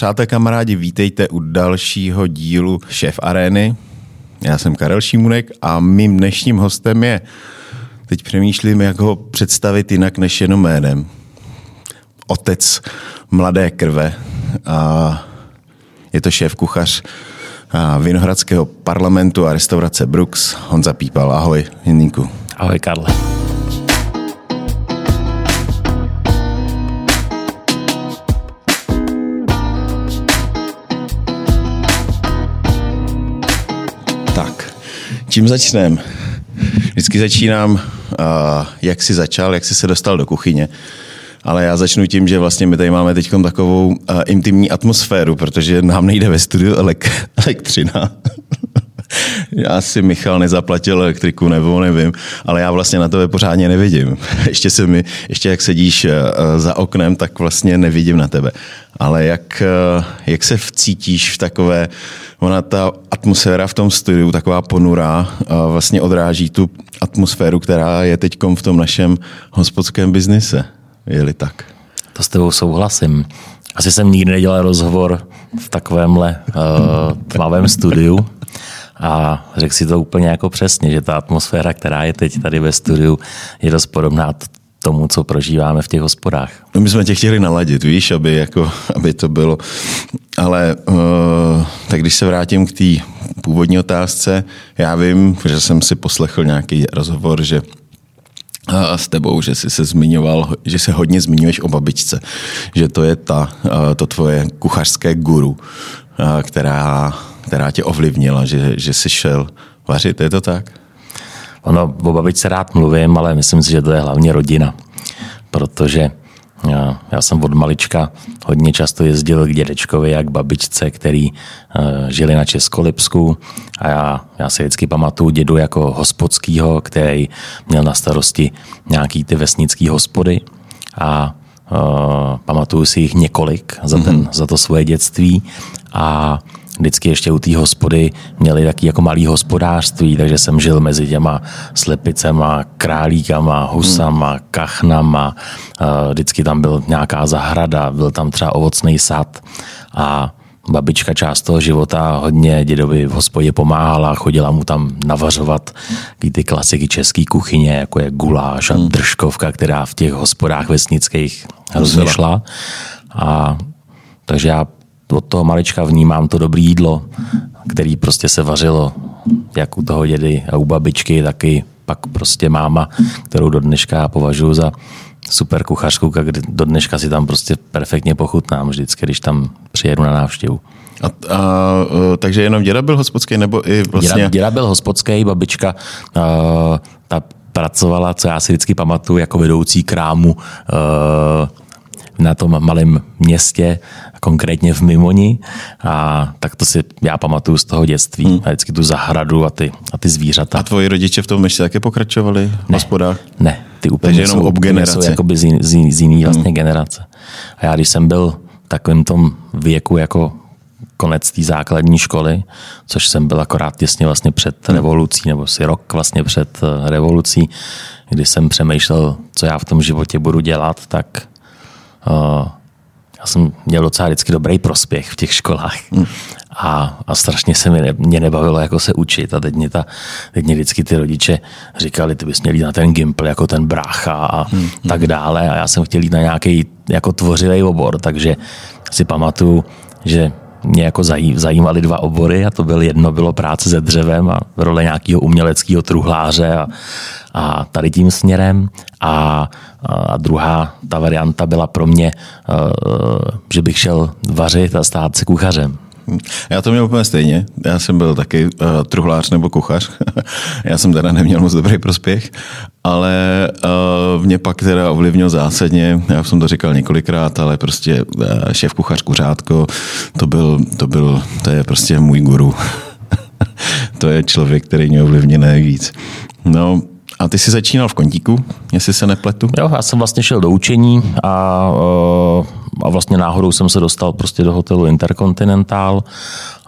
Přátelé kamarádi, vítejte u dalšího dílu Šéf Arény. Já jsem Karel Šímunek a mým dnešním hostem je, teď přemýšlím, jak ho představit jinak než jenom jménem. Otec mladé krve a je to šéf kuchař Vinohradského parlamentu a restaurace Brooks, Honza Pípal. Ahoj, Jiníku. Ahoj, Karle. Čím začneme? Vždycky začínám, jak jsi začal, jak jsi se dostal do kuchyně. Ale já začnu tím, že vlastně my tady máme teď takovou intimní atmosféru, protože nám nejde ve studiu elek- elektřina. já si Michal nezaplatil elektriku, nebo nevím, ale já vlastně na tebe pořádně nevidím. Ještě, se mi, ještě jak sedíš uh, za oknem, tak vlastně nevidím na tebe. Ale jak, uh, jak se vcítíš v takové, ona ta atmosféra v tom studiu, taková ponurá, vlastně odráží tu atmosféru, která je teď v tom našem hospodském biznise je-li tak. To s tebou souhlasím. Asi jsem nikdy nedělal rozhovor v takovémhle uh, tmavém studiu a řekl si to úplně jako přesně, že ta atmosféra, která je teď tady ve studiu, je dost podobná tomu, co prožíváme v těch hospodách. No, my jsme tě chtěli naladit, víš, aby, jako, aby to bylo. Ale uh, tak když se vrátím k té původní otázce, já vím, že jsem si poslechl nějaký rozhovor, že s tebou, že jsi se zmiňoval, že se hodně zmiňuješ o babičce, že to je ta, to tvoje kuchařské guru, která, která tě ovlivnila, že, že jsi šel vařit, je to tak? Ono, o babičce rád mluvím, ale myslím si, že to je hlavně rodina, protože já, já jsem od malička hodně často jezdil k dědečkovi a k babičce, který uh, žili na Českolipsku a já, já si vždycky pamatuju dědu jako hospodskýho, který měl na starosti nějaký ty vesnický hospody a uh, pamatuju si jich několik za, ten, mm-hmm. za to svoje dětství a vždycky ještě u té hospody měli taky jako malý hospodářství, takže jsem žil mezi těma slepicema, králíkama, husama, hmm. kachnama, vždycky tam byl nějaká zahrada, byl tam třeba ovocný sad a babička část toho života hodně dědovi v hospodě pomáhala, chodila mu tam navařovat ty klasiky české kuchyně, jako je guláš a hmm. držkovka, která v těch hospodách vesnických hrozně šla. A takže já od toho malička vnímám to dobré jídlo, který prostě se vařilo jak u toho dědy a u babičky, taky pak prostě máma, kterou do dneška považuji za super kuchařku, kdy do dneška si tam prostě perfektně pochutnám vždycky, když tam přijedu na návštěvu. A, a, takže jenom děda byl hospodský, nebo i vlastně... Děda, děda byl hospodský, babička uh, ta pracovala, co já si vždycky pamatuju, jako vedoucí krámu uh, na tom malém městě, konkrétně v Mimoni. A tak to si já pamatuju z toho dětství. Hmm. A vždycky tu zahradu a ty, a ty zvířata. A tvoji rodiče v tom ještě také pokračovali v ne, hospodách? Ne, ty úplně Takže jenom jsou, ob generace. jsou jakoby z, z, z jiný vlastně hmm. generace. A já když jsem byl v takovém tom věku jako konec té základní školy, což jsem byl akorát těsně vlastně před hmm. revolucí, nebo si rok vlastně před eh, revolucí, kdy jsem přemýšlel, co já v tom životě budu dělat, tak já jsem měl docela vždycky dobrý prospěch v těch školách. Hmm. A, a strašně se mi ne, mě nebavilo jako se učit. A teď mě, ta, teď mě vždycky ty rodiče říkali, ty bys měl jít na ten gimpl jako ten brácha a hmm. tak dále. A já jsem chtěl jít na nějaký jako tvořivý obor, takže si pamatuju, že mě jako zajímaly dva obory a to byl jedno bylo práce se dřevem a role nějakého uměleckého truhláře a, a tady tím směrem a, a druhá ta varianta byla pro mě, že bych šel vařit a stát se kuchařem. Já to měl úplně stejně. Já jsem byl taky uh, truhlář nebo kuchař. Já jsem teda neměl moc dobrý prospěch, ale uh, mě pak teda ovlivnil zásadně, já jsem to říkal několikrát, ale prostě uh, šéf kuchař Kuřátko, to byl, to byl, to je prostě můj guru. to je člověk, který mě ovlivnil nejvíc. No, a ty jsi začínal v kontíku, jestli se nepletu? Jo, já jsem vlastně šel do učení a, eh, a vlastně náhodou jsem se dostal prostě do hotelu Intercontinental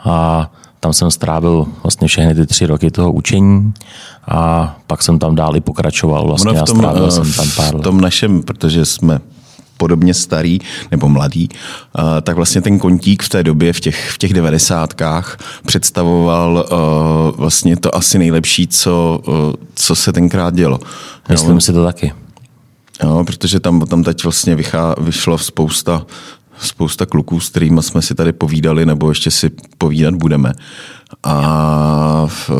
a tam jsem strávil vlastně všechny ty tři roky toho učení a pak jsem tam dál i pokračoval vlastně v tom, a strávil jsem tam pár let. V tom našem, protože jsme podobně starý nebo mladý, tak vlastně ten kontík v té době, v těch, v těch devadesátkách, představoval vlastně to asi nejlepší, co, co se tenkrát dělo. Myslím jo? si to taky. Jo, protože tam, tam teď vlastně vychá, vyšlo spousta, spousta kluků, s kterými jsme si tady povídali, nebo ještě si povídat budeme. A v,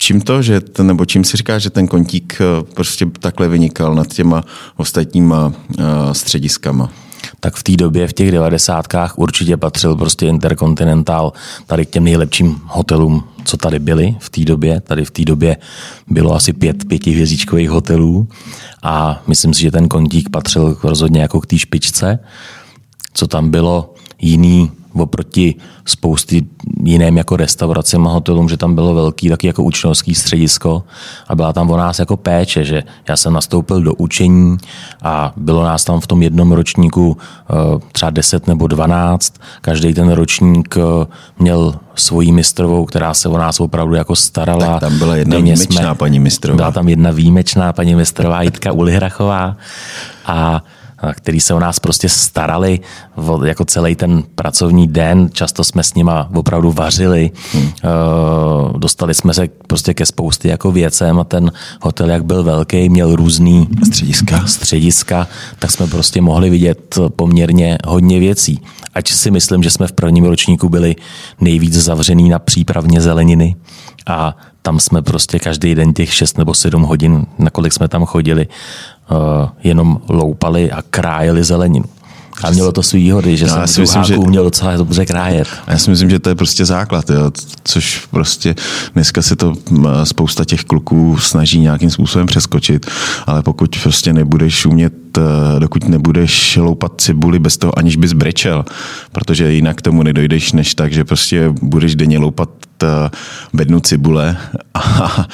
čím to, že ten, nebo čím si říká, že ten kontík eh, prostě takhle vynikal nad těma ostatníma uh, střediskama? tak v té době, v těch devadesátkách určitě patřil prostě Intercontinental tady k těm nejlepším hotelům, co tady byly v té době. Tady v té době bylo asi pět pětihvězdičkových hotelů a myslím si, že ten kontík patřil rozhodně jako k té špičce. Co tam bylo jiný oproti spousty jiným jako restauracím a hotelům, že tam bylo velký taky jako učňovský středisko a byla tam o nás jako péče, že já jsem nastoupil do učení a bylo nás tam v tom jednom ročníku eh, třeba 10 nebo 12. Každý ten ročník eh, měl svoji mistrovou, která se o nás opravdu jako starala. Tak tam byla jedna Denně výjimečná jsme, paní mistrová. Byla tam jedna výjimečná paní mistrová Jitka Ulihrachová a který se o nás prostě starali jako celý ten pracovní den. Často jsme s nima opravdu vařili. Hmm. Dostali jsme se prostě ke spousty jako věcem a ten hotel, jak byl velký, měl různý střediska. střediska, tak jsme prostě mohli vidět poměrně hodně věcí. Ať si myslím, že jsme v prvním ročníku byli nejvíc zavřený na přípravně zeleniny a tam jsme prostě každý den těch 6 nebo 7 hodin, na kolik jsme tam chodili, jenom loupali a krájeli zeleninu. A mělo to svý výhody, že no, jsem si myslím, že uměl docela dobře krájet. Já si myslím, že to je prostě základ, jo. což prostě dneska se to spousta těch kluků snaží nějakým způsobem přeskočit, ale pokud prostě nebudeš umět Eh, dokud nebudeš loupat cibuli bez toho, aniž bys brečel, protože jinak k tomu nedojdeš, než tak, že prostě budeš denně loupat eh, bednu cibule a,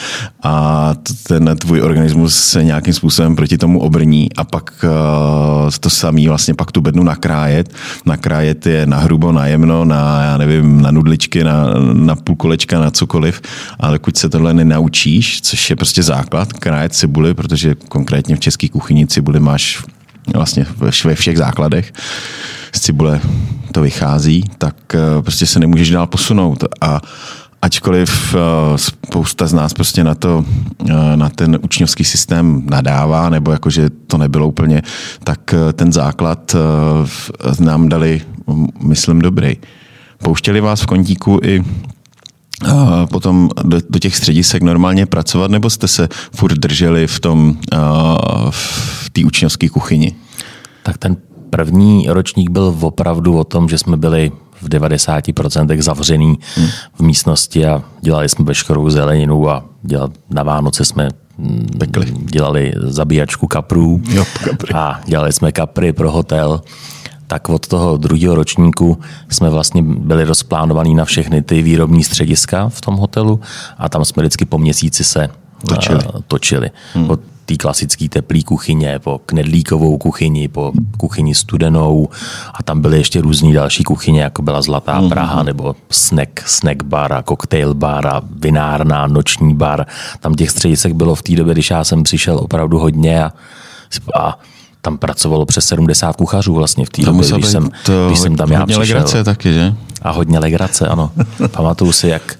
a ten tvůj organismus se nějakým způsobem proti tomu obrní a pak eh, to samý vlastně pak tu bednu nakrájet. Nakrájet je na hrubo, na jemno, na, já nevím, na nudličky, na, na půl kolečka, na cokoliv, ale dokud se tohle nenaučíš, což je prostě základ, krájet cibuli, protože konkrétně v české kuchyni cibuli máš vlastně ve všech základech z cibule to vychází, tak eh, prostě se nemůžeš dál posunout. A ačkoliv eh, spousta z nás prostě na, to, eh, na ten učňovský systém nadává, nebo jakože to nebylo úplně, tak ten základ nám dali, myslím, dobrý. Pouštěli vás v kontíku i potom do, do těch středisek normálně pracovat, nebo jste se furt drželi v tom v té učňovské kuchyni? Tak ten první ročník byl opravdu o tom, že jsme byli v 90% zavřený hmm. v místnosti a dělali jsme veškerou zeleninu a dělali, na Vánoce jsme mm, Pekli. dělali zabíjačku kaprů jo, kapry. a dělali jsme kapry pro hotel tak od toho druhého ročníku jsme vlastně byli rozplánovaní na všechny ty výrobní střediska v tom hotelu a tam jsme vždycky po měsíci se točili. Uh, točili. Hmm. Od té klasické teplé kuchyně, po knedlíkovou kuchyni, po kuchyni studenou a tam byly ještě různé další kuchyně, jako byla Zlatá hmm. Praha nebo snack, snack bar a cocktail bar a vinárna, noční bar. Tam těch středisek bylo v té době, když já jsem přišel opravdu hodně a, a tam pracovalo přes 70 kuchařů vlastně v té době, když, jsem, to když jsem tam já přišel. legrace taky, že? A hodně legrace, ano. Pamatuju si, jak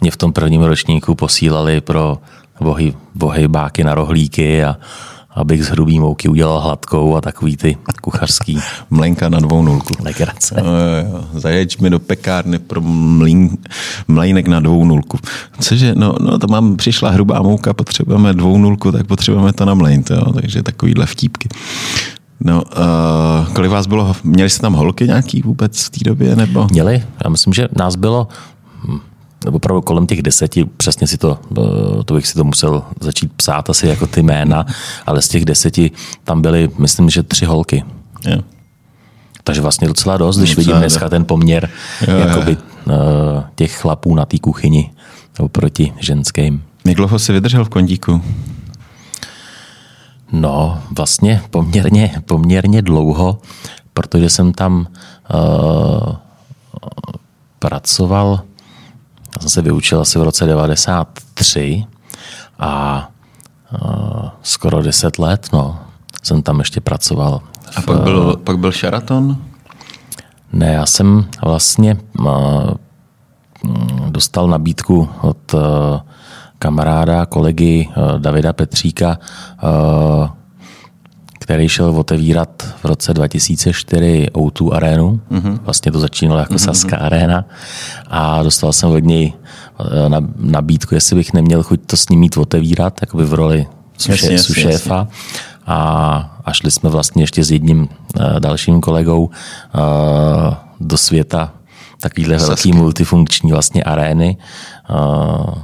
mě v tom prvním ročníku posílali pro vohy, vohejbáky na rohlíky a abych z hrubý mouky udělal hladkou a takový ty kuchařský. Mlenka na dvou nulku. Legrace. No. Zajeď mi do pekárny pro mlín, mlejnek na dvou nulku. Cože, no, no to mám, přišla hrubá mouka, potřebujeme dvou nulku, tak potřebujeme to na mlejn, jo. takže takovýhle vtípky. No, uh, kolik vás bylo, měli jste tam holky nějaký vůbec v té době, nebo? Měli, já myslím, že nás bylo hm, opravdu kolem těch deseti, přesně si to, eh, to bych si to musel začít psát asi jako ty jména, ale z těch deseti tam byly, myslím, že tři holky. Jo. Takže vlastně docela dost, když docela vidím dneska ten poměr jo, jakoby, jo. Eh, těch chlapů na té kuchyni oproti ženským. Jak dlouho jsi vydržel v kondíku? No, vlastně poměrně, poměrně dlouho, protože jsem tam uh, pracoval já jsem se vyučil asi v roce 93 a uh, skoro 10 let no, jsem tam ještě pracoval v A pak byl, pak byl Sheraton? Ne, já jsem vlastně uh, dostal nabídku od uh, kamaráda, kolegy uh, Davida Petříka, uh, který šel otevírat v roce 2004 O2 arénu. Mm-hmm. Vlastně to začínalo jako mm-hmm. Saska arena. A dostal jsem od něj na, nabídku, jestli bych neměl chuť to s ním mít otevírat, jakoby v roli suše, jasně, sušéfa. Jasně. A, a šli jsme vlastně ještě s jedním uh, dalším kolegou uh, do světa takovýhle velký multifunkční vlastně arény, uh,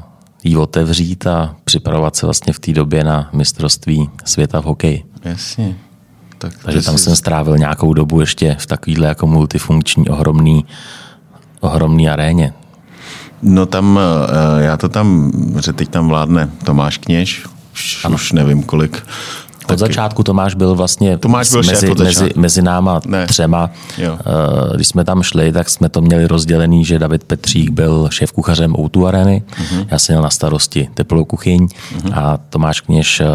jí otevřít a připravovat se vlastně v té době na mistrovství světa v hokeji. Jasně. Tak Takže tam jsi... jsem strávil nějakou dobu ještě v takovýhle jako multifunkční ohromný, ohromný aréně. No tam, já to tam, že teď tam vládne Tomáš Kněž, už, už nevím kolik, od taky. začátku Tomáš byl vlastně Tomáš byl mezi, mezi, mezi náma ne. třema. Jo. Eh, když jsme tam šli, tak jsme to měli rozdělený, že David Petřík byl šéf kuchařem Outu Areny, uh-huh. já jsem měl na starosti teplou kuchyň uh-huh. a Tomáš Kněž eh,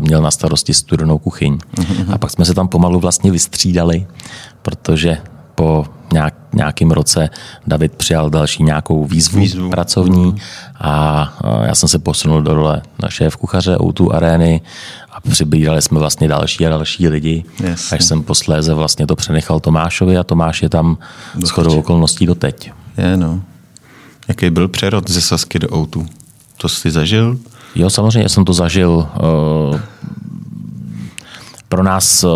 měl na starosti studenou kuchyň. Uh-huh. A pak jsme se tam pomalu vlastně vystřídali, protože po nějak, nějakým roce David přijal další nějakou výzvu, výzvu. pracovní a já jsem se posunul do role na šéf kuchaře Outu arény a přibírali jsme vlastně další a další lidi, Jasně. až jsem posléze vlastně to přenechal Tomášovi a Tomáš je tam s chodou okolností do teď. Je, no. Jaký byl přerod ze Sasky do Outu? To jsi zažil? Jo, samozřejmě jsem to zažil. Eh, pro nás, eh,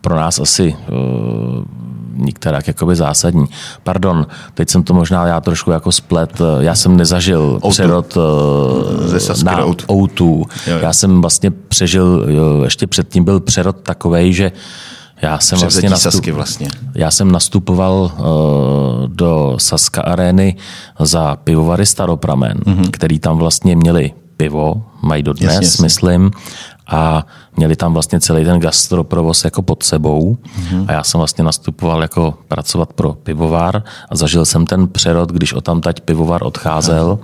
pro nás asi eh, nikterak jakoby zásadní. Pardon, teď jsem to možná já trošku jako splet. Já jsem nezažil o přerod Ze na O2. Já jsem vlastně přežil, ještě předtím byl přerod takovej, že já jsem vlastně, nastup, vlastně. Já jsem nastupoval uh, do Saska arény za pivovary Staropramen, mm-hmm. který tam vlastně měli pivo, mají dodnes, jasně, jasně. myslím, a měli tam vlastně celý ten gastroprovoz jako pod sebou mm-hmm. a já jsem vlastně nastupoval jako pracovat pro pivovar a zažil jsem ten přerod, když o tam tať pivovar odcházel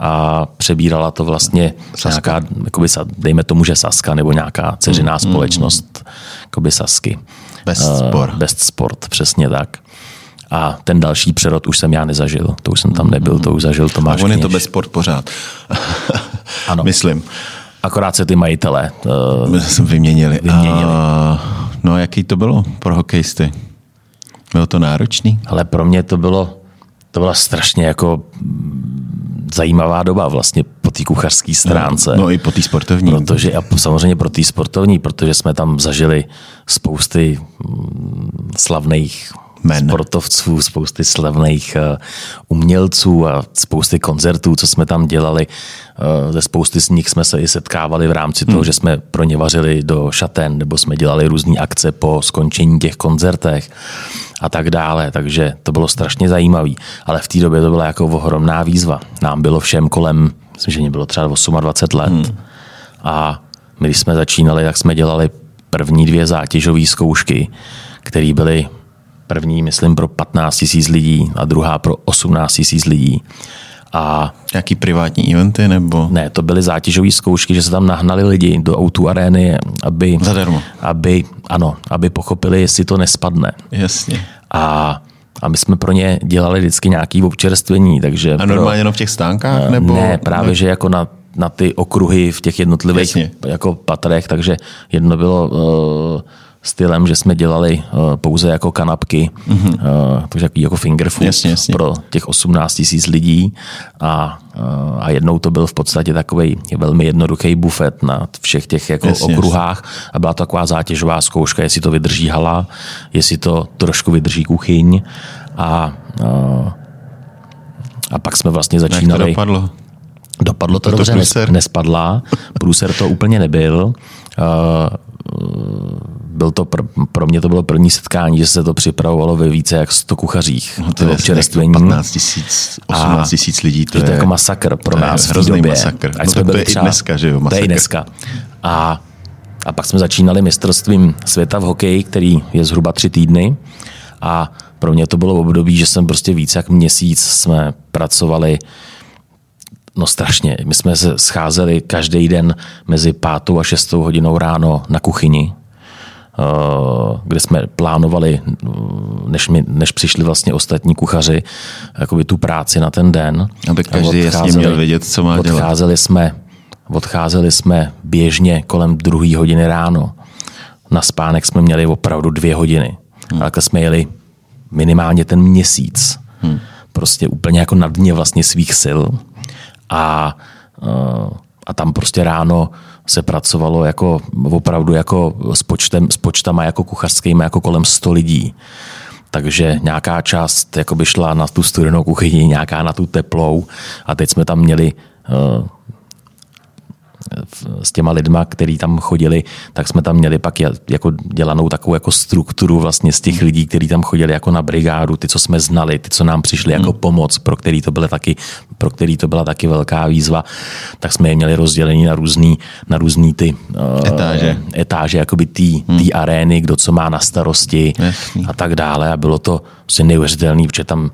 a přebírala to vlastně Saska. nějaká, jakoby, dejme tomu, že Saska nebo nějaká ceřiná mm-hmm. společnost jakoby Sasky. Best uh, Sport. Best Sport, přesně tak. A ten další přerod už jsem já nezažil. To už jsem tam nebyl, to už zažil Tomáš A on je to bez sport pořád. ano. Myslím. Akorát se ty majitele uh, vyměnili. vyměnili. A, no a jaký to bylo pro hokejisty? Bylo to náročný? Ale pro mě to bylo, to byla strašně jako zajímavá doba vlastně po té kuchařské stránce. No, no i po té sportovní. Protože, a samozřejmě pro té sportovní, protože jsme tam zažili spousty mm, slavných Men. sportovců, spousty slavných eh, umělců a spousty koncertů, co jsme tam dělali. Eh, ze spousty z nich jsme se i setkávali v rámci toho, hmm. že jsme pro ně vařili do šaten, nebo jsme dělali různé akce po skončení těch koncertech a tak dále. Takže to bylo strašně zajímavé. Ale v té době to byla jako ohromná výzva. Nám bylo všem kolem, myslím, že mě bylo třeba 28 let. Hmm. A my, když jsme začínali, tak jsme dělali první dvě zátěžové zkoušky, které byly První, myslím, pro 15 tisíc lidí a druhá pro 18 tisíc lidí. A Jaký privátní eventy nebo? Ne, to byly zátěžové zkoušky, že se tam nahnali lidi do autu arény, aby, Zadarmo. aby, ano, aby pochopili, jestli to nespadne. Jasně. A a my jsme pro ně dělali vždycky nějaké občerstvení. Takže a normálně pro, jenom v těch stánkách? Nebo? Ne, právě, ne? že jako na, na ty okruhy v těch jednotlivých Jasně. jako patrech, takže jedno bylo uh, stylem, že jsme dělali uh, pouze jako kanapky, mm-hmm. uh, takže jako finger food jasně, jasně. pro těch 18 tisíc lidí a, uh, a jednou to byl v podstatě takový velmi jednoduchý bufet na všech těch jako jasně, okruhách jasně. a byla to taková zátěžová zkouška, jestli to vydrží hala, jestli to trošku vydrží kuchyň a, uh, a pak jsme vlastně začínali. Jak to dopadlo? Dopadlo to, to dobře, to nespadla. Průser to úplně nebyl. Uh, byl to pro, pro mě to bylo první setkání, že se to připravovalo ve více jak 100 kuchařích. No to je občerstvení. 15 tisíc, 18 tisíc lidí. To je, to jako masakr pro nás v době. masakr. No, tak to je třeba, i dneska, že jo? Masakr. To je i dneska. A, a pak jsme začínali mistrovstvím světa v hokeji, který je zhruba tři týdny. A pro mě to bylo období, že jsem prostě více jak měsíc jsme pracovali No strašně. My jsme se scházeli každý den mezi pátou a šestou hodinou ráno na kuchyni kde jsme plánovali, než, mi, než přišli vlastně ostatní kuchaři, jakoby tu práci na ten den. Aby každý jasně měl vědět, co má dělat. Odcházeli jsme, odcházeli jsme běžně kolem druhé hodiny ráno. Na spánek jsme měli opravdu dvě hodiny. Hmm. Ale jsme jeli minimálně ten měsíc. Hmm. Prostě úplně jako na dně vlastně svých sil. A, a tam prostě ráno se pracovalo jako opravdu jako s, počtem, s počtama jako kuchařskými jako kolem 100 lidí. Takže nějaká část jako by šla na tu studenou kuchyni, nějaká na tu teplou a teď jsme tam měli uh, s těma lidma, který tam chodili, tak jsme tam měli pak jako dělanou takovou jako strukturu vlastně z těch lidí, kteří tam chodili jako na brigádu, ty, co jsme znali, ty, co nám přišli jako hmm. pomoc, pro který to byla taky, pro který to byla taky velká výzva, tak jsme je měli rozdělení na různý, na různý ty uh, etáže, etáže jakoby tý, hmm. tý arény, kdo co má na starosti Jasný. a tak dále a bylo to prostě neuvěřitelné, protože tam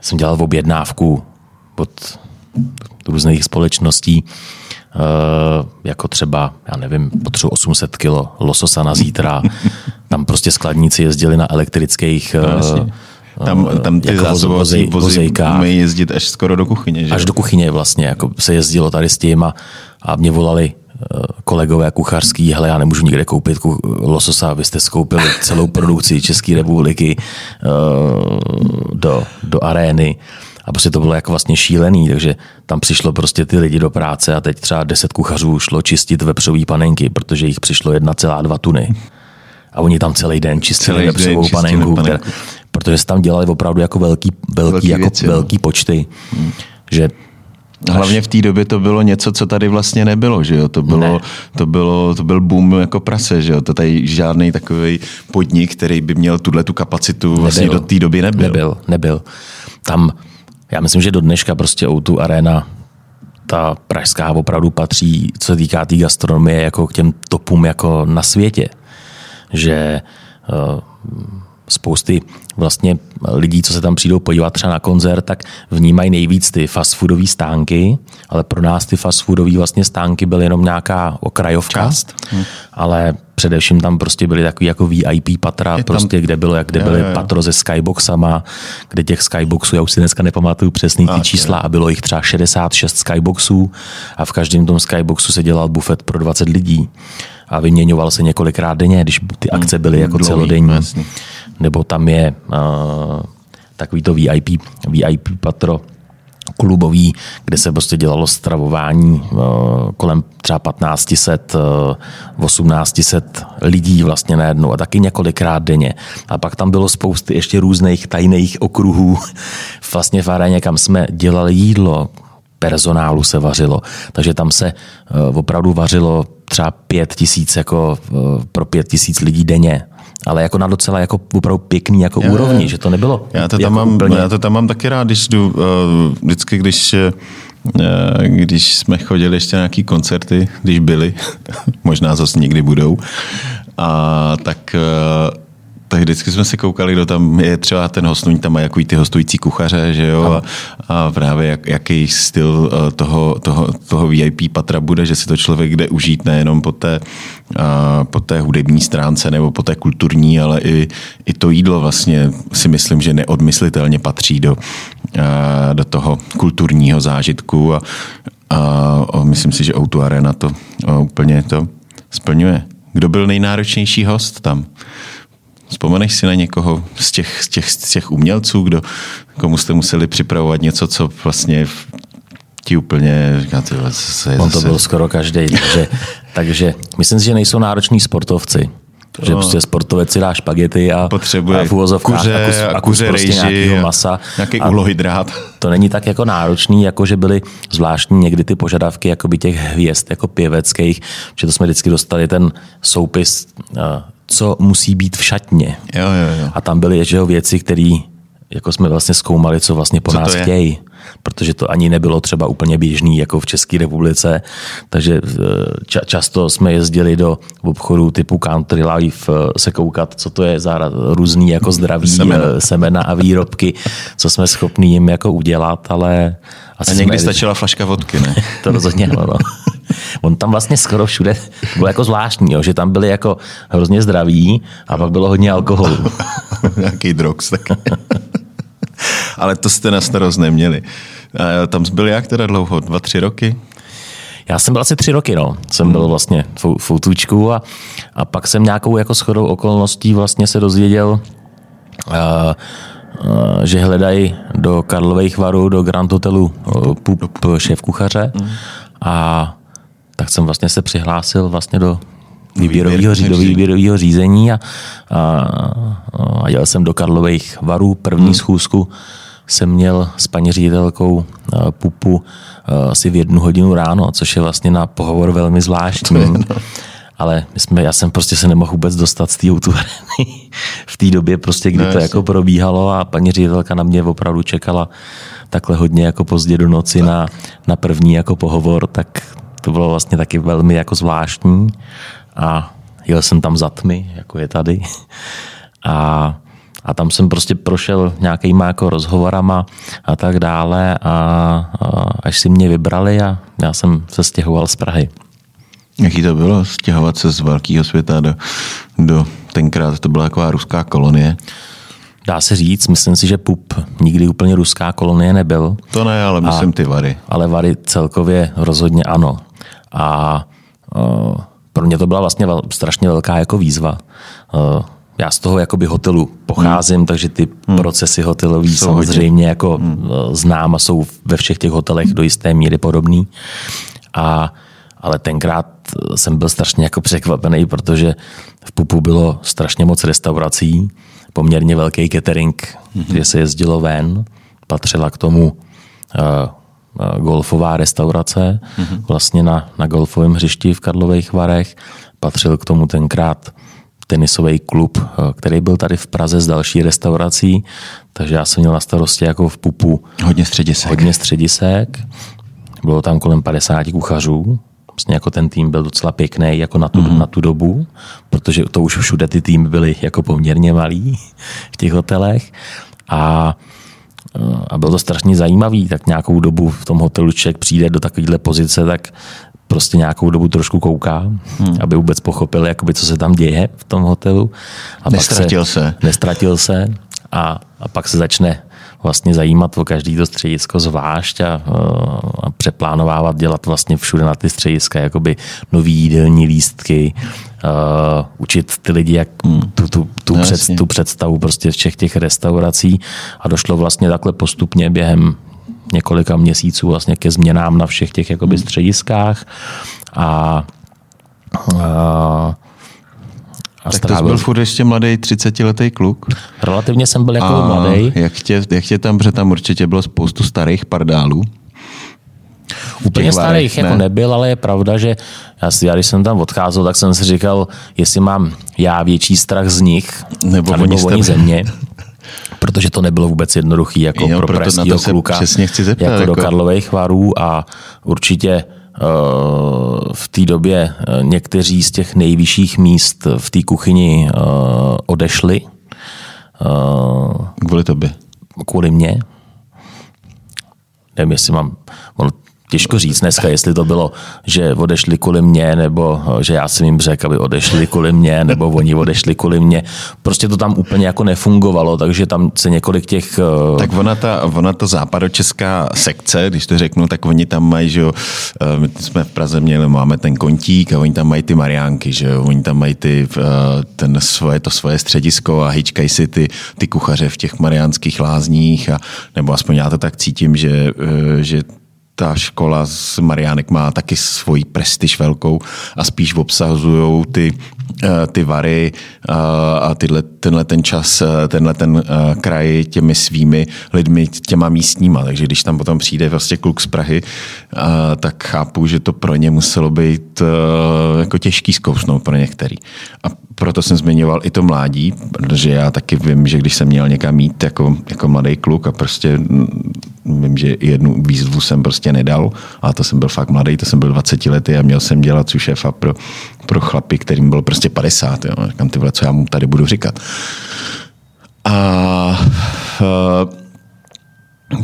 jsem dělal v objednávku od různých společností, Eh, jako třeba, já nevím, potřebuji 800 kilo lososa na zítra. Tam prostě skladníci jezdili na elektrických no, eh, tam, tam ty jako zásobovací vozy mají jezdit až skoro do kuchyně. Že? Až do kuchyně vlastně, jako se jezdilo tady s tím a, a mě volali eh, kolegové kuchařský, hele, já nemůžu nikde koupit lososa, vy jste skoupili celou produkci České republiky do, do arény. A prostě to bylo jako vlastně šílený, takže tam přišlo prostě ty lidi do práce a teď třeba deset kuchařů šlo čistit vepřový panenky, protože jich přišlo 1,2 tuny. A oni tam celý den čistili celý vepřovou den panenku, panenku. Která, protože se tam dělali opravdu jako velký, velký, velký, jako věci, velký počty. Hmm. Že Hlavně v té době to bylo něco, co tady vlastně nebylo, že jo? To, bylo, to, bylo, to byl boom jako prase, že jo? To tady žádný takový podnik, který by měl tuhle tu kapacitu vlastně do té doby nebyl. Nebyl, nebyl. Tam já myslím, že do dneška prostě O2 Arena ta pražská opravdu patří, co se týká té tý gastronomie, jako k těm topům jako na světě. Že uh, spousty vlastně lidí, co se tam přijdou podívat třeba na koncert, tak vnímají nejvíc ty fast foodové stánky, ale pro nás ty fast foodové vlastně stánky byly jenom nějaká okrajovka, Část. Hm. ale především tam prostě byly takový jako VIP patra, tam, prostě, kde bylo, jak kde byly patro se skyboxama, kde těch skyboxů, já už si dneska nepamatuju přesný ty čísla, a bylo jich třeba 66 skyboxů a v každém tom skyboxu se dělal bufet pro 20 lidí a vyměňoval se několikrát denně, když ty akce byly jako Dlouhý, celodenní. Jasný. Nebo tam je uh, takový to VIP, VIP patro, klubový, kde se prostě dělalo stravování uh, kolem třeba 1500, uh, 1800 lidí vlastně najednou a taky několikrát denně. A pak tam bylo spousty ještě různých tajných okruhů vlastně v aréně, kam jsme dělali jídlo, personálu se vařilo. Takže tam se uh, opravdu vařilo třeba pět tisíc jako pro pět tisíc lidí denně ale jako na docela jako opravdu pěkný jako já, úrovni, že to nebylo já to, tam jako mám, úplně... já to tam mám taky rád, když jdu, uh, vždycky, když uh, když jsme chodili ještě na nějaký koncerty, když byly, možná zase někdy budou, a tak uh, tak vždycky jsme si koukali, kdo tam je třeba ten hostuň, tam má jaký ty hostující kuchaře, že jo, a, a právě jak, jaký styl eh, toho, toho, toho VIP patra bude, že si to člověk jde užít nejenom po té, po té hudební stránce nebo po té kulturní, ale i, i to jídlo vlastně si myslím, že neodmyslitelně patří do, do toho kulturního zážitku a, a myslím si, že Outu Arena to úplně to splňuje. Kdo byl nejnáročnější host tam? Vzpomeneš si na někoho z těch, z těch, z těch umělců, kdo, komu jste museli připravovat něco, co vlastně ti úplně říkáte, se On to byl skoro každý, takže, takže myslím si, že nejsou nároční sportovci. Že no. prostě sportovec si dá špagety a, Potřebuje a v kuře, a kus, a kus kuře prostě nějakého masa. Nějaký uhlohydrát. To není tak jako náročný, jako že byly zvláštní někdy ty požadavky jakoby těch hvězd jako pěveckých, že to jsme vždycky dostali ten soupis co musí být v šatně. Jo, jo, jo. A tam byly že věci, které jako jsme vlastně zkoumali, co vlastně po co nás chtějí. Protože to ani nebylo třeba úplně běžný jako v České republice. Takže eh, ča- často jsme jezdili do obchodu typu Country Life eh, se koukat, co to je za různý jako zdraví semena, eh, semena a výrobky, co jsme schopni jim jako udělat, ale... Asi a někdy jsme... stačila flaška vodky, ne? to rozhodně, no. no. On tam vlastně skoro všude bylo jako zvláštní, jo, že tam byli jako hrozně zdraví a pak bylo hodně alkoholu. Nějaký drogs. Tak. Ale to jste na starost neměli. A tam byl jak teda dlouho? Dva, tři roky? Já jsem byl asi tři roky, no. Jsem byl vlastně v a, a pak jsem nějakou jako shodou okolností vlastně se dozvěděl, uh, uh, že hledají do Karlových varů, do Grand Hotelu uh, pup šéf kuchaře mm. a tak jsem vlastně se přihlásil vlastně do výběrového, do výběrového řízení a, a, a jel jsem do Karlových varů. První hmm. schůzku jsem měl s paní ředitelkou Pupu asi v jednu hodinu ráno, což je vlastně na pohovor velmi zvláštní. No. Ale my jsme, já jsem prostě se nemohl vůbec dostat z té v té době, prostě, kdy no, to jako probíhalo a paní ředitelka na mě opravdu čekala takhle hodně jako pozdě do noci na, na první jako pohovor, tak to bylo vlastně taky velmi jako zvláštní a jel jsem tam za tmy, jako je tady. A, a tam jsem prostě prošel nějakýma jako rozhovorama a tak dále a, a až si mě vybrali a já jsem se stěhoval z Prahy. Jaký to bylo stěhovat se z velkého světa do, do tenkrát to byla taková ruská kolonie? Dá se říct, myslím si, že PUP nikdy úplně ruská kolonie nebyl. To ne, ale myslím a, ty Vary. Ale Vary celkově rozhodně ano. A uh, pro mě to byla vlastně vel, strašně velká jako výzva. Uh, já z toho jakoby hotelu pocházím, hmm. takže ty hmm. procesy hotelový jsou samozřejmě jako hmm. znám a jsou ve všech těch hotelech do jisté míry podobný. A, ale tenkrát jsem byl strašně jako překvapený, protože v Pupu bylo strašně moc restaurací, poměrně velký catering, hmm. kde se jezdilo ven, patřila k tomu uh, golfová restaurace, mm-hmm. vlastně na, na golfovém hřišti v Karlových Varech. Patřil k tomu tenkrát tenisový klub, eh, který byl tady v Praze s další restaurací, takže já jsem měl na starosti jako v pupu hodně středisek. Hodně středisek. Bylo tam kolem 50 kuchařů. Vlastně jako ten tým byl docela pěkný jako na tu, mm-hmm. na tu dobu, protože to už všude ty týmy byly jako poměrně malý v těch hotelech. A a bylo to strašně zajímavý, tak nějakou dobu v tom hotelu člověk přijde do takovéhle pozice, tak prostě nějakou dobu trošku kouká, hmm. aby vůbec pochopil, jakoby, co se tam děje v tom hotelu. A nestratil se, se. Nestratil se a, a pak se začne vlastně zajímat o každý to středisko zvlášť a, a přeplánovávat, dělat vlastně všude na ty střediska jakoby nový jídelní lístky, uh, učit ty lidi, jak hmm. tu, tu, tu, no, před, tu představu prostě všech těch restaurací a došlo vlastně takhle postupně během několika měsíců vlastně ke změnám na všech těch jakoby hmm. střediskách a, a a tak strávil. to byl furt ještě mladý 30-letý kluk. Relativně jsem byl jako mladý. Jak tě, jak tě tam, protože tam určitě bylo spoustu starých pardálů. Úplně starých ne. jako nebyl, ale je pravda, že já, si, já když jsem tam odcházel, tak jsem si říkal, jestli mám já větší strach z nich, nebo, nebo oni, oni ze mě. protože to nebylo vůbec jednoduchý jako jo, pro pražského kluka přesně chci zeptat, jako, jako do Karlových varů a určitě v té době eh, někteří z těch nejvyšších míst v té kuchyni eh, odešli. Eh, kvůli tobě? Kvůli mně. Nevím, jestli mám... Těžko říct dneska, jestli to bylo, že odešli kvůli mě, nebo že já jsem jim řekl, aby odešli kvůli mě, nebo oni odešli kvůli mě. Prostě to tam úplně jako nefungovalo, takže tam se několik těch... Eh, tak ona ta, ona ta západočeská sekce, když to řeknu, tak oni tam mají, že jo, eh, my jsme v Praze měli, máme ten kontík a oni tam mají ty mariánky, že jo, oni tam mají ty, eh, ten svoje, to svoje středisko a hýčkají si ty, ty kuchaře v těch mariánských lázních a, nebo aspoň já to tak cítím, že, že ta škola z Mariánek má taky svoji prestiž velkou a spíš obsahují ty, eh, ty vary eh, a tyhle, tenhle ten čas, eh, tenhle ten kraj těmi svými lidmi, těma místníma. Takže když tam potom přijde vlastně kluk z Prahy, tak chápu, že to pro ně muselo být jako těžký zkousnout pro některý. A proto jsem zmiňoval i to mládí, protože já taky vím, že když jsem měl někam mít jako, jako mladý kluk a prostě vím, že jednu výzvu jsem prostě nedal, a to jsem byl fakt mladý, to jsem byl 20 lety a měl jsem dělat šéfa pro, pro chlapy, kterým bylo prostě 50. Jo. Říkám, ty vole, co já mu tady budu říkat. A uh,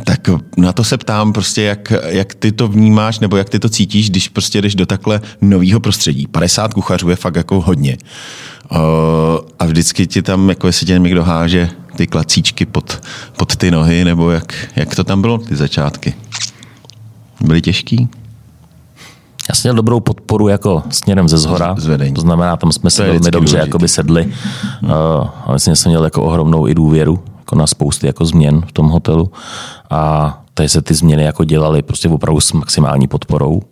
Tak na to se ptám prostě, jak, jak ty to vnímáš, nebo jak ty to cítíš, když prostě jdeš do takhle nového prostředí. 50 kuchařů je fakt jako hodně. Uh, a vždycky ti tam, jako jestli tě někdo háže ty klacíčky pod, pod ty nohy, nebo jak, jak to tam bylo, ty začátky? Byly těžký? Já jsem měl dobrou podporu jako směrem ze zhora. Zvedení. To znamená, tam jsme se velmi dobře jakoby sedli. Hmm. Uh, a myslím, že jsem měl jako ohromnou i důvěru jako na spousty jako změn v tom hotelu. A tady se ty změny jako dělaly prostě opravdu s maximální podporou. Uh,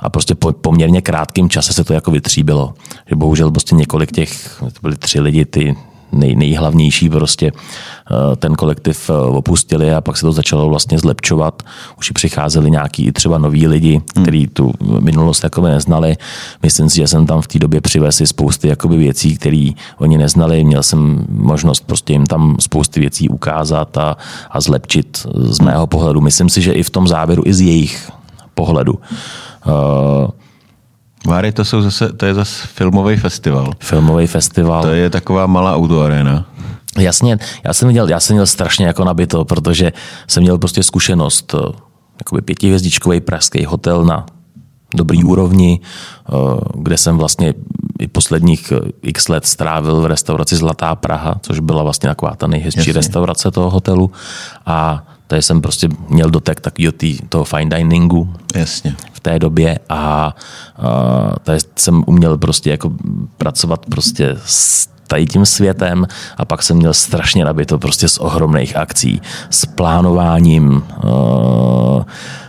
a prostě po poměrně krátkém čase se to jako vytříbilo. Že bohužel prostě několik těch, to byly tři lidi, ty nej, nejhlavnější prostě ten kolektiv opustili a pak se to začalo vlastně zlepčovat. Už přicházeli nějaký i třeba noví lidi, kteří tu minulost jakoby neznali. Myslím si, že jsem tam v té době přivez i spousty jakoby věcí, které oni neznali. Měl jsem možnost prostě jim tam spousty věcí ukázat a, a zlepčit z mého pohledu. Myslím si, že i v tom závěru, i z jejich pohledu. Uh, Váry, to, jsou zase, to je zase filmový festival. Filmový festival. To je taková malá autoarena. Jasně, já jsem měl, já jsem měl strašně jako nabito, protože jsem měl prostě zkušenost jakoby pětihvězdičkový pražský hotel na dobrý úrovni, kde jsem vlastně i posledních x let strávil v restauraci Zlatá Praha, což byla vlastně taková ta nejhezčí Jasně. restaurace toho hotelu. A tady jsem prostě měl dotek takového toho fine diningu. Jasně. V té době a, a tady jsem uměl prostě jako pracovat prostě s tady tím světem a pak jsem měl strašně nabito prostě z ohromných akcí, s plánováním,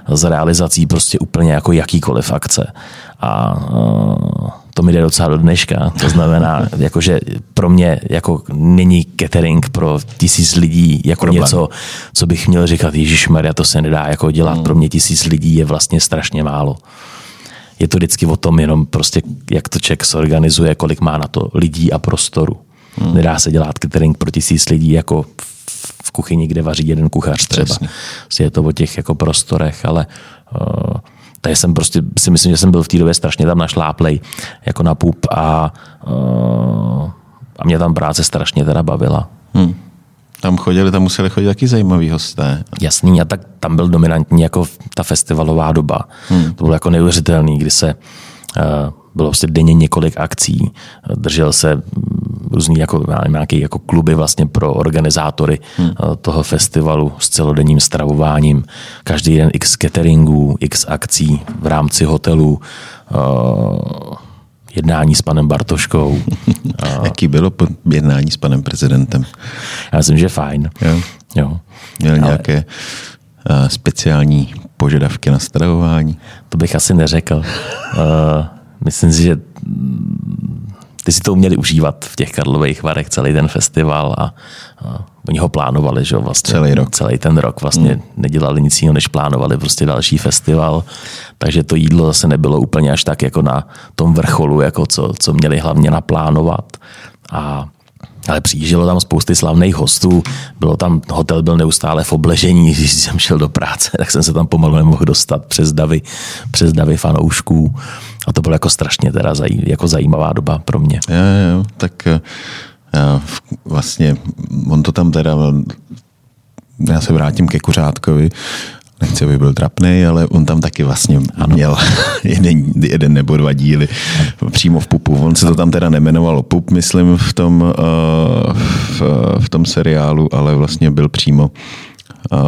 s realizací prostě úplně jako jakýkoliv akce. A to mi jde docela do dneška. To znamená, jakože pro mě jako není catering pro tisíc lidí jako Problém. něco, co bych měl říkat, Ježíš Maria, to se nedá jako dělat. Hmm. Pro mě tisíc lidí je vlastně strašně málo. Je to vždycky o tom jenom prostě, jak to člověk zorganizuje, kolik má na to lidí a prostoru. Hmm. Nedá se dělat catering pro tisíc lidí jako v kuchyni, kde vaří jeden kuchař třeba. Přesně. Je to o těch jako prostorech, ale uh, tady jsem prostě si myslím, že jsem byl v té době strašně tam našláplej jako na pup a, uh, a mě tam práce strašně teda bavila. Hmm. Tam chodili, tam museli chodit taky zajímaví hosté. Jasný, a tak tam byl dominantní jako ta festivalová doba. Hmm. To bylo jako neuvěřitelný, kdy se uh, bylo prostě denně několik akcí, držel se různý jako, nějaký jako kluby vlastně pro organizátory hmm. toho festivalu s celodenním stravováním. Každý den x cateringů, x akcí v rámci hotelu, uh, jednání s panem Bartoškou. Jaký bylo jednání s panem prezidentem? Já myslím, že fajn. Jo. Jo. Měl Ale... nějaké uh, speciální požadavky na stravování? To bych asi neřekl. Uh, myslím si, že ty si to uměli užívat v těch Karlových Varech celý ten festival a, a oni ho plánovali, že vlastně celý rok. Celý ten rok vlastně hmm. nedělali nic jiného, než plánovali prostě další festival. Takže to jídlo zase nebylo úplně až tak jako na tom vrcholu, jako co, co měli hlavně naplánovat. A ale přijíždělo tam spousty slavných hostů, bylo tam, hotel byl neustále v obležení, když jsem šel do práce, tak jsem se tam pomalu nemohl dostat přes davy, přes davy fanoušků. A to bylo jako strašně teda zaj, jako zajímavá doba pro mě. Jo, jo, tak eh, já, vlastně on to tam teda, já se vrátím ke Kuřátkovi, nechci, aby byl trapný, ale on tam taky vlastně ano. měl jeden, jeden nebo dva díly ano. přímo v pupu. On se to tam teda nemenovalo pup, myslím, v tom, uh, v, v tom seriálu, ale vlastně byl přímo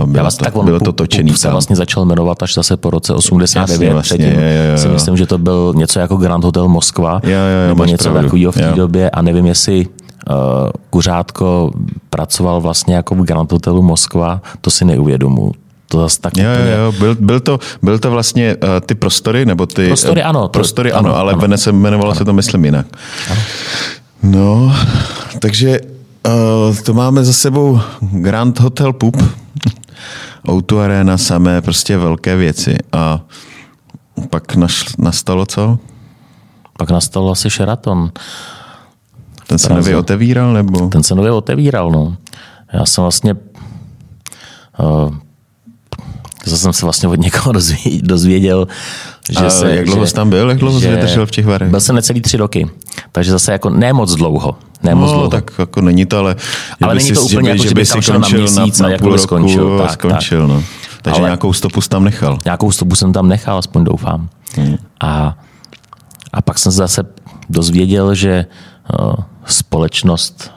bylo, vlastně, to, tak bylo to točený se vlastně začal jmenovat až zase po roce 89. Jasně, vlastně, Předtím je, je, je, si myslím, že to byl něco jako Grand Hotel Moskva, je, je, nebo něco takového v té době a nevím, jestli uh, Kuřátko pracoval vlastně jako v Grand Hotelu Moskva, to si neuvědomuji to zase tak jo, úplně... jo, byl, byl, to, byl to vlastně uh, ty prostory, nebo ty... Prostory ano. Prostory ano, ano ale ano. se jmenovalo ano. se to myslím jinak. Ano. No, takže uh, to máme za sebou Grand Hotel Pup, Outu Arena, samé prostě velké věci a pak naš, nastalo co? Pak nastalo asi Sheraton. Ten se nově otevíral, nebo? Ten se nově otevíral, no. Já jsem vlastně uh, Zase jsem se vlastně od někoho dozvěděl, že se, jak dlouho jsi tam byl? Jak dlouho jsi vydržel v těch varech? Byl jsem necelý tři roky. Takže zase jako ne moc dlouho. Ne moc No, dlouho. tak jako není to, ale... že Ale by není si- to úplně jako, že by tam šel na měsíc a jako by roku skončil, tak, skončil, no. Takže Ale- nějakou stopu jsi tam nechal. Nějakou stopu jsem tam nechal, aspoň doufám. Hmm. A, a pak jsem se zase dozvěděl, že uh, společnost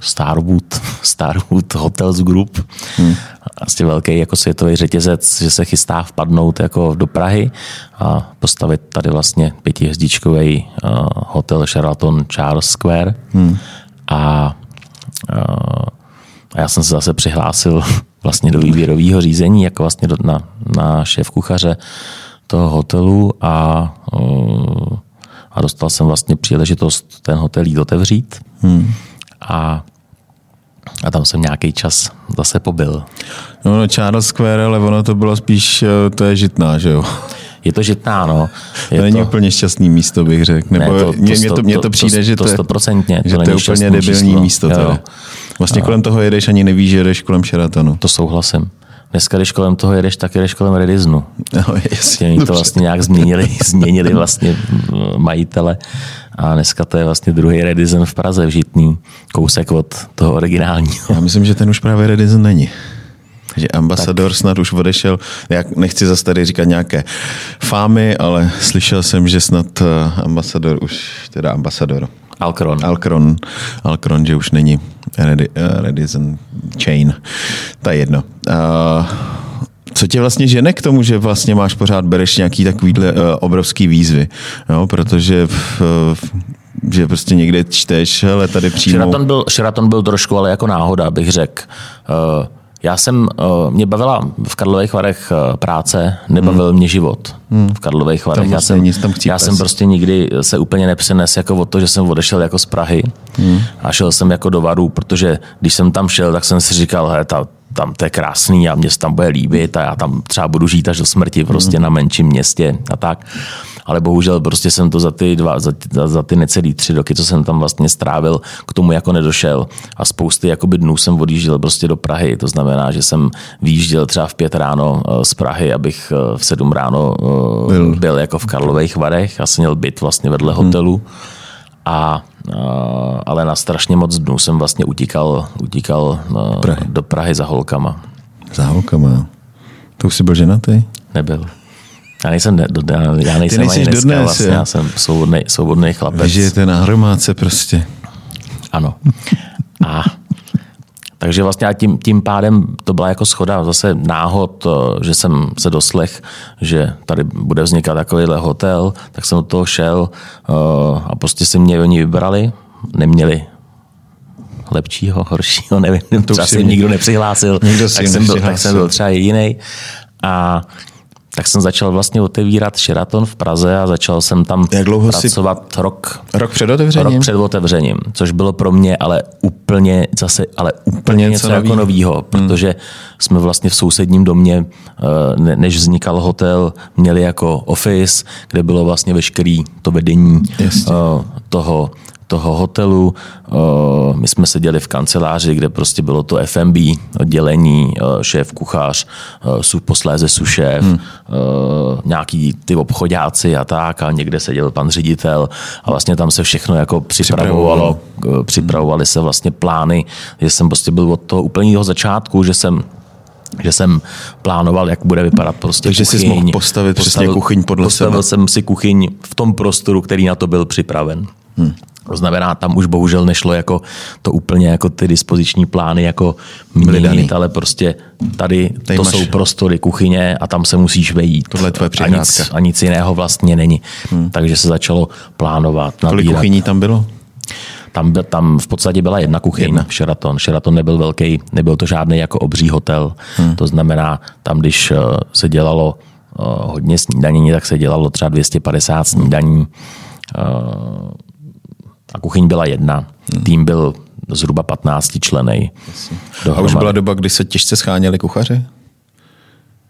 Starwood, Starwood Hotels Group, hmm. Vlastně velký jako světový řetězec, že se chystá vpadnout jako do Prahy a postavit tady vlastně pětihvězdičkový uh, hotel Sheraton Charles Square. Hmm. A, uh, a já jsem se zase přihlásil vlastně do výběrového řízení, jako vlastně do, na, na šéf kuchaře toho hotelu a, uh, a dostal jsem vlastně příležitost ten hotel jít otevřít. Hmm. A, a tam jsem nějaký čas zase pobyl. No, no, Charles Square, ale ono to bylo spíš, eh, to je žitná, že jo? Je to žitná, no. Je To není úplně šťastný místo, bych řekl. Nebo Ne, to- to mně, sto- to, mně to to- přijde, to- že to to, je- to že to je úplně debilní číslo. místo. To Jo. je. Vlastně kolem toho jedeš, ani nevíš, že jedeš kolem Sheratonu. To souhlasím. Dneska, když kolem toho jedeš, tak jedeš kolem Rediznu. No, jasně, Oni to vlastně nějak změnili, změnili vlastně mm, majitele a dneska to je vlastně druhý Redizen v Praze v Žitný, kousek od toho originálního. Já myslím, že ten už právě Redison není. Že ambasador tak. snad už odešel. Já nechci zase tady říkat nějaké fámy, ale slyšel jsem, že snad eh, ambasador už, teda ambasador, Alkron. Alkron, Alkron, že už není Redison Chain. Je jedno. Uh, co tě vlastně žene k tomu, že vlastně máš pořád, bereš nějaký takovýhle uh, obrovský výzvy? No, protože v, v, že prostě někde čteš, ale tady přímo... Sheraton byl, Sheraton byl trošku, ale jako náhoda, bych řekl. Uh, já jsem, uh, mě bavila v Karlových Varech uh, práce, nebavil hmm. mě život v Karlových Varech. Tam Já vlastně jsem, nic tam já jsem prostě nikdy se úplně nepřenes jako o to, že jsem odešel jako z Prahy hmm. a šel jsem jako do Varu, protože když jsem tam šel, tak jsem si říkal, hele, ta, tam to je krásný a mě se tam bude líbit a já tam třeba budu žít až do smrti prostě na menším městě a tak. Ale bohužel prostě jsem to za ty, dva, za, za, za ty necelý tři roky, co jsem tam vlastně strávil, k tomu jako nedošel. A spousty jakoby dnů jsem odjížděl prostě do Prahy. To znamená, že jsem výjížděl třeba v pět ráno eh, z Prahy, abych eh, v sedm ráno eh, byl, byl jako v Karlových Varech. Jsem měl byt vlastně vedle hotelu. A, eh, ale na strašně moc dnů jsem vlastně utíkal, utíkal Prahy. do Prahy za holkama. Za holkama. To už jsi byl ženatý? Nebyl. Já nejsem, ne, do, já, já nejsem ani dneska dodnes, vlastně, jo? já jsem svobodný, svobodný chlapec. Vy žijete na hromádce prostě. Ano. A takže vlastně a tím, tím pádem to byla jako schoda, zase náhod, eh, že jsem se doslech, že tady bude vznikat takovýhle hotel, tak jsem do toho šel eh, a prostě si mě oni vybrali, neměli lepšího, horšího, nevím, to třeba si nikdo nepřihlásil, Nikdo tak, jsem byl, tak jsem byl třeba jediný. A tak jsem začal vlastně otevírat Sheraton v Praze a začal jsem tam Jak dlouho jsi- pracovat rok Rok před otevřením? Rok před otevřením, což bylo pro mě ale úplně zase, ale úplně něco něco jako novýho. novýho, protože jsme vlastně v sousedním domě, eh, ne- než vznikal hotel, měli jako office, kde bylo vlastně veškerý to vedení Jasně. eh, toho, toho hotelu. Eh, My jsme seděli v kanceláři, kde prostě bylo to FMB oddělení, eh, šéf kuchař, eh, su- posléze sušéf, hmm. nějaký ty obchodáci a tak a někde seděl pan ředitel a vlastně tam se všechno jako připravovalo, připravovaly se vlastně plány, že jsem prostě byl od toho úplného začátku, že jsem že jsem plánoval, jak bude vypadat prostě Takže jsi kuchyň. mohl postavit přesně kuchyň podle postavil sebe. jsem si kuchyň v tom prostoru, který na to byl připraven. Hmm. To znamená, tam už bohužel nešlo jako to úplně jako ty dispoziční plány jako daný. měnit, ale prostě tady, Tady to máš- jsou prostory kuchyně a tam se musíš vejít. Tohle je tvoje a nic, a nic jiného vlastně není. Hmm. Takže se začalo plánovat, Kolik nabírat. kuchyní tam bylo? Tam, tam v podstatě byla jedna kuchyň, Jedna. Sheraton. Sheraton nebyl velký, nebyl to žádný jako obří hotel. Hmm. To znamená, tam, když eh, se dělalo eh, hodně snídaní, tak se dělalo třeba 250 snídaní. Eh, A kuchyň byla jedna. Hmm. Tým byl zhruba 15 členej. A už byla doba, kdy se těžce scháněli kuchaři?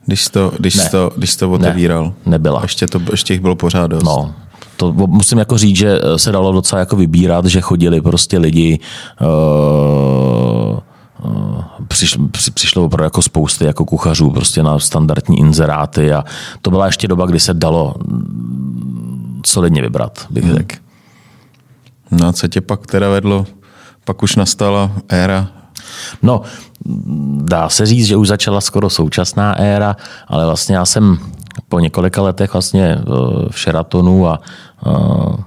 Když to, když Ne. to, když to otevíral? nebyla. Ještě, to, ještě jich bylo pořád dost. No, to musím jako říct, že se dalo docela jako vybírat, že chodili prostě lidi, uh, uh, přišlo, při- přišlo opravdu jako spousty jako kuchařů prostě na standardní inzeráty a to byla ještě doba, kdy se dalo mm, solidně vybrat, bych Hmm. řekl. No a co tě pak teda vedlo? Pak už nastala éra No, dá se říct, že už začala skoro současná éra, ale vlastně já jsem po několika letech vlastně eh, v Sheratonu a eh,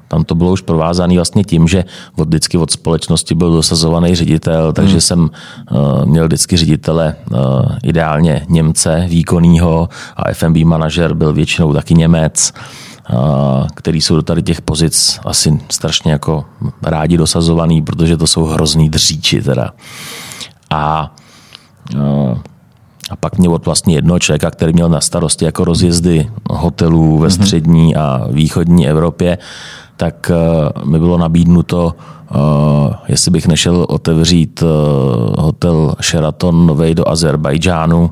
tam to bylo už provázané vlastně tím, že od, vždycky od společnosti byl dosazovaný ředitel, takže hmm. jsem eh, měl vždycky ředitele ideálně Němce výkonnýho a FMB manažer byl většinou taky Němec který jsou do tady těch pozic asi strašně jako rádi dosazovaný, protože to jsou hrozný dříči teda. A, a pak mě od vlastně jednoho člověka, který měl na starosti jako rozjezdy hotelů ve mhm. střední a východní Evropě, tak mi bylo nabídnuto, jestli bych nešel otevřít hotel Sheraton novej do Azerbajdžánu,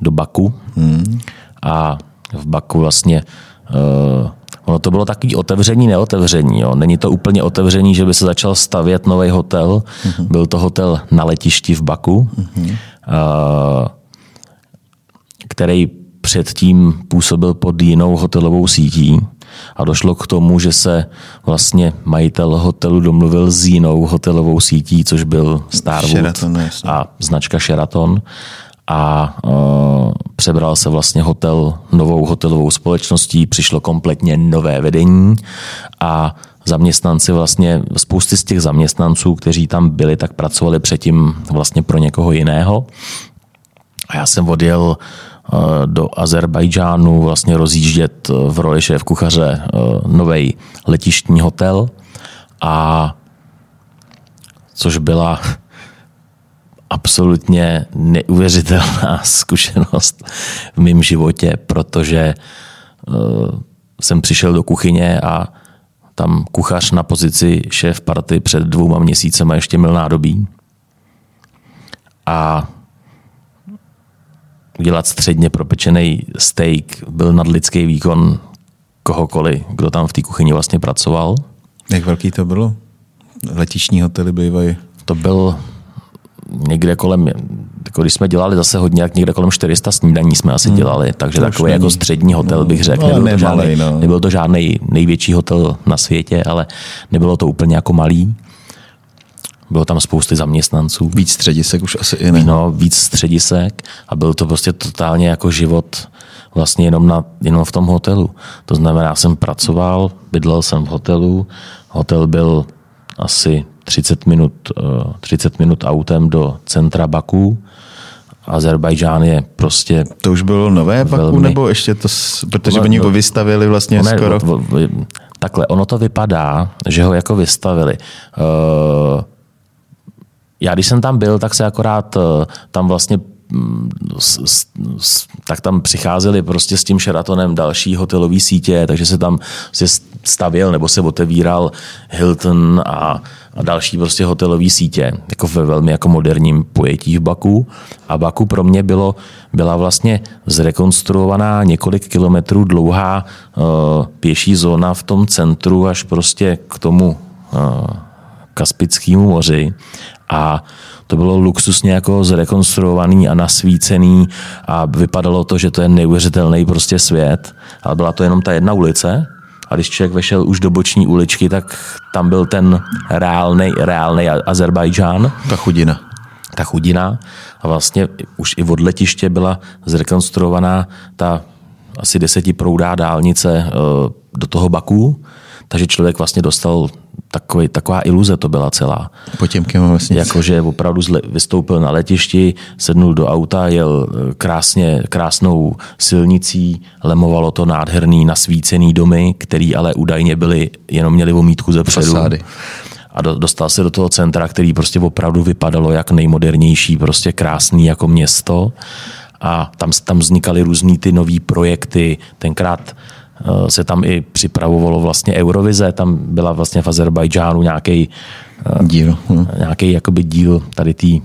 do Baku. Hmm. A v Baku vlastně Uh, ono to bylo takový otevření, neotevření. Jo. Není to úplně otevření, že by se začal stavět nový hotel. Uh-huh. Byl to hotel na letišti v Baku, uh-huh. uh, který předtím působil pod jinou hotelovou sítí a došlo k tomu, že se vlastně majitel hotelu domluvil s jinou hotelovou sítí, což byl Starwood Sheraton, a značka Sheraton a uh, přebral se vlastně hotel novou hotelovou společností, přišlo kompletně nové vedení a zaměstnanci vlastně, spousty z těch zaměstnanců, kteří tam byli, tak pracovali předtím vlastně pro někoho jiného. A já jsem odjel uh, do Azerbajdžánu vlastně rozjíždět v roli šéf kuchaře nový letištní hotel a což byla absolutně neuvěřitelná zkušenost v mém životě, protože uh, jsem přišel do kuchyně a tam kuchař na pozici šéf party před dvouma měsícema ještě měl nádobí. A udělat středně propečený steak byl nadlidský výkon kohokoliv, kdo tam v té kuchyni vlastně pracoval. Jak velký to bylo? Letiční hotely bývají? To byl někde kolem, jako když jsme dělali zase hodně, jak někde kolem 400 snídaní jsme asi hmm. dělali, takže to takový jako střední hotel bych řekl. No, nebyl, to žádný, no. nebyl to žádný největší hotel na světě, ale nebylo to úplně jako malý. Bylo tam spousty zaměstnanců. Víc středisek už asi i ne. No, víc středisek a byl to prostě totálně jako život vlastně jenom, na, jenom v tom hotelu. To znamená, já jsem pracoval, bydlel jsem v hotelu, hotel byl asi 30 minut, 30 eh, minut autem do centra Baku. Azerbajdžán je prostě... To už bylo nové Baku, velmi... nebo ještě to, protože no, oni ho vystavili vlastně ne, skoro? O, o, takhle, ono to vypadá, že ho jako vystavili. Uh, já když jsem tam byl, tak se akorát uh, tam vlastně s, s, tak tam přicházeli prostě s tím Sheratonem další hotelové sítě, takže se tam se stavěl nebo se otevíral Hilton a, a další prostě hotelové sítě, jako ve velmi jako moderním pojetí v Baku. A Baku pro mě bylo, byla vlastně zrekonstruovaná několik kilometrů dlouhá uh, pěší zóna v tom centru až prostě k tomu uh, Kaspickému moři. A to bylo luxusně jako zrekonstruovaný a nasvícený a vypadalo to, že to je neuvěřitelný prostě svět, ale byla to jenom ta jedna ulice a když člověk vešel už do boční uličky, tak tam byl ten reálný, reálný Azerbajdžán. Ta chudina. Ta chudina a vlastně už i od letiště byla zrekonstruovaná ta asi desetiproudá dálnice eh, do toho Baku, takže člověk vlastně dostal takový, taková iluze to byla celá. Potěmkem vlastně. Jakože opravdu vystoupil na letišti, sednul do auta, jel eh, krásně, krásnou silnicí, lemovalo to nádherný nasvícený domy, který ale údajně byly, jenom měli omítku ze předu. Fasády. A do, dostal se do toho centra, který prostě opravdu vypadalo jak nejmodernější, prostě krásný jako město. A tam, tam vznikaly různý ty nové projekty. Tenkrát se tam i připravovalo vlastně Eurovize, tam byla vlastně v Azerbajdžánu nějaký eh, díl, hm. nějaký jakoby díl tady tý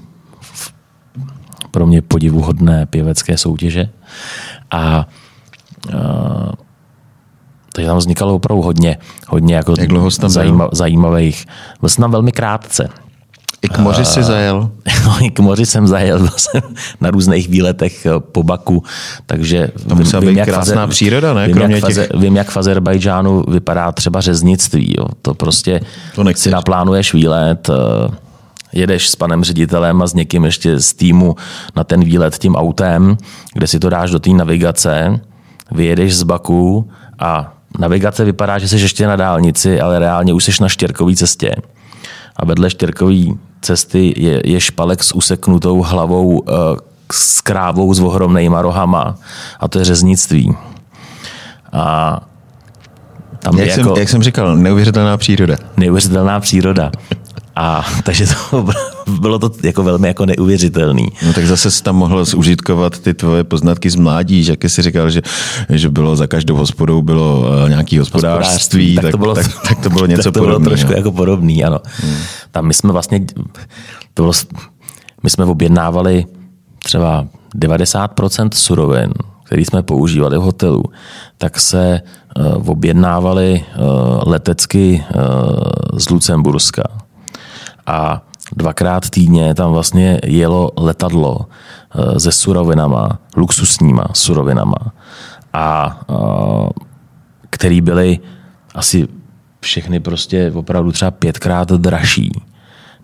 pro mě podivuhodné pěvecké soutěže. A, a eh, takže tam vznikalo opravdu hodně, hodně jako Jak dlouho tam zajíma, zajímavých. Byl jsem tam velmi krátce. I k moři si zajel? No, I k moři jsem zajel, byl jsem na různých výletech eh, po Baku, takže to musela být krásná fazer, příroda, ne? Vím, Kromě jak, těch... fazer, vím, jak v Azerbajdžánu vypadá třeba řeznictví. Jo. To prostě to si naplánuješ výlet, eh, jedeš s panem ředitelem a s někým ještě z týmu na ten výlet tím autem, kde si to dáš do té navigace, vyjedeš z Baku a navigace vypadá, že jsi ještě na dálnici, ale reálně už jsi na štěrkové cestě. A vedle štěrkové cesty je, je špalek s useknutou hlavou uh, s krávou s ohromnýma rohama. A to je řeznictví. A tam jak, jako, jsem, jak jsem říkal, neuvěřitelná příroda. Neuvěřitelná příroda. A takže to bylo to jako velmi jako neuvěřitelný. No tak zase jsi tam mohl zužitkovat ty tvoje poznatky z mládí, že jak jsi říkal, že, že bylo za každou hospodou bylo uh, nějaký hospodářství, tak, tak, to bylo, tak, tak, to bylo něco tak to bylo podobný, trošku jako podobný, ano. Hmm. Tam my jsme vlastně, bylo, my jsme objednávali třeba 90% surovin, který jsme používali v hotelu, tak se uh, objednávali uh, letecky uh, z Lucemburska a dvakrát týdně tam vlastně jelo letadlo eh, se surovinama, luxusníma surovinama, a eh, který byly asi všechny prostě opravdu třeba pětkrát dražší,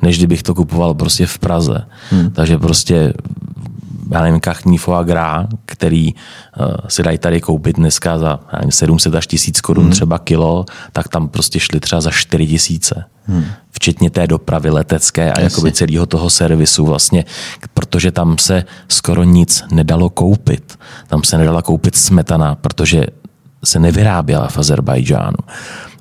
než kdybych to kupoval prostě v Praze. Hmm. Takže prostě já nevím, kachní foie gras, který uh, si dají tady koupit dneska za nevím, 700 až 1000 korun hmm. třeba kilo, tak tam prostě šli třeba za 4 tisíce. Hmm. Včetně té dopravy letecké a jakoby celého toho servisu vlastně, protože tam se skoro nic nedalo koupit. Tam se nedala koupit smetana, protože se nevyráběla v Azerbajdžánu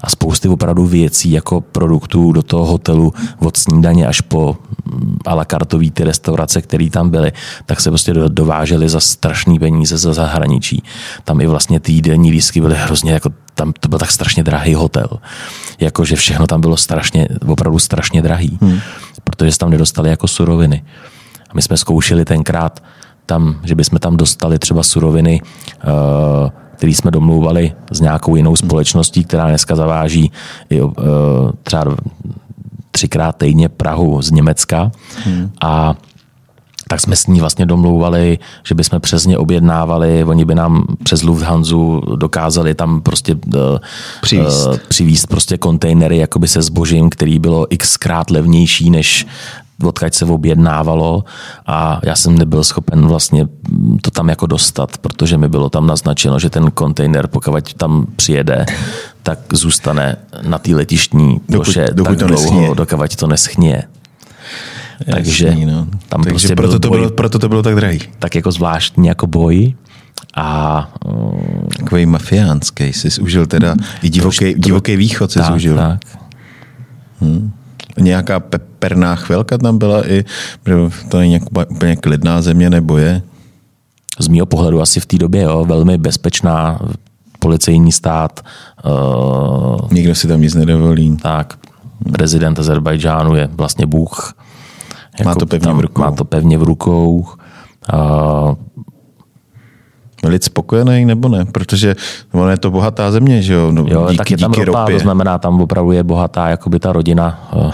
a spousty opravdu věcí jako produktů do toho hotelu od snídaně až po mm, a la kartový ty restaurace, které tam byly, tak se prostě dovážely za strašný peníze ze zahraničí. Tam i vlastně ty jídelní lístky byly hrozně jako tam to byl tak strašně drahý hotel. Jakože všechno tam bylo strašně, opravdu strašně drahý. Hmm. Protože se tam nedostali jako suroviny. A my jsme zkoušeli tenkrát tam, že bychom tam dostali třeba suroviny uh, který jsme domlouvali s nějakou jinou společností, která dneska zaváží i, uh, třeba třikrát týdně Prahu z Německa. Hmm. A tak jsme s ní vlastně domlouvali, že bychom přes ně objednávali, oni by nám přes Lufthansa dokázali tam prostě uh, přivízt, uh, přivízt prostě kontejnery jakoby se zbožím, který bylo xkrát levnější než odkaď se objednávalo a já jsem nebyl schopen vlastně to tam jako dostat, protože mi bylo tam naznačeno, že ten kontejner, pokud tam přijede, tak zůstane na té letištní ploše tak to dlouho, neschně. dokud to neschně. Takže Jasný, no. tam Takže prostě proto, to bylo, proto to bylo tak drahý. Tak jako zvláštní jako boj. A, um, Takový mafiánský, jsi užil teda i divoký, divoký východ jsi tak, užil. Tak. Hmm nějaká peperná chvilka tam byla i, to není úplně klidná země, nebo je? Z mého pohledu asi v té době, jo, velmi bezpečná policejní stát. Uh, Nikdo si tam nic nedovolí. Tak, prezident Azerbajdžánu je vlastně Bůh. Jako má to pevně v rukou. Má to pevně v rukou. Uh, lid spokojený nebo ne? Protože ono je to bohatá země, že jo? No, jo díky, tak je tam ropa, ropě. to znamená, tam opravdu je bohatá jakoby ta rodina, eh,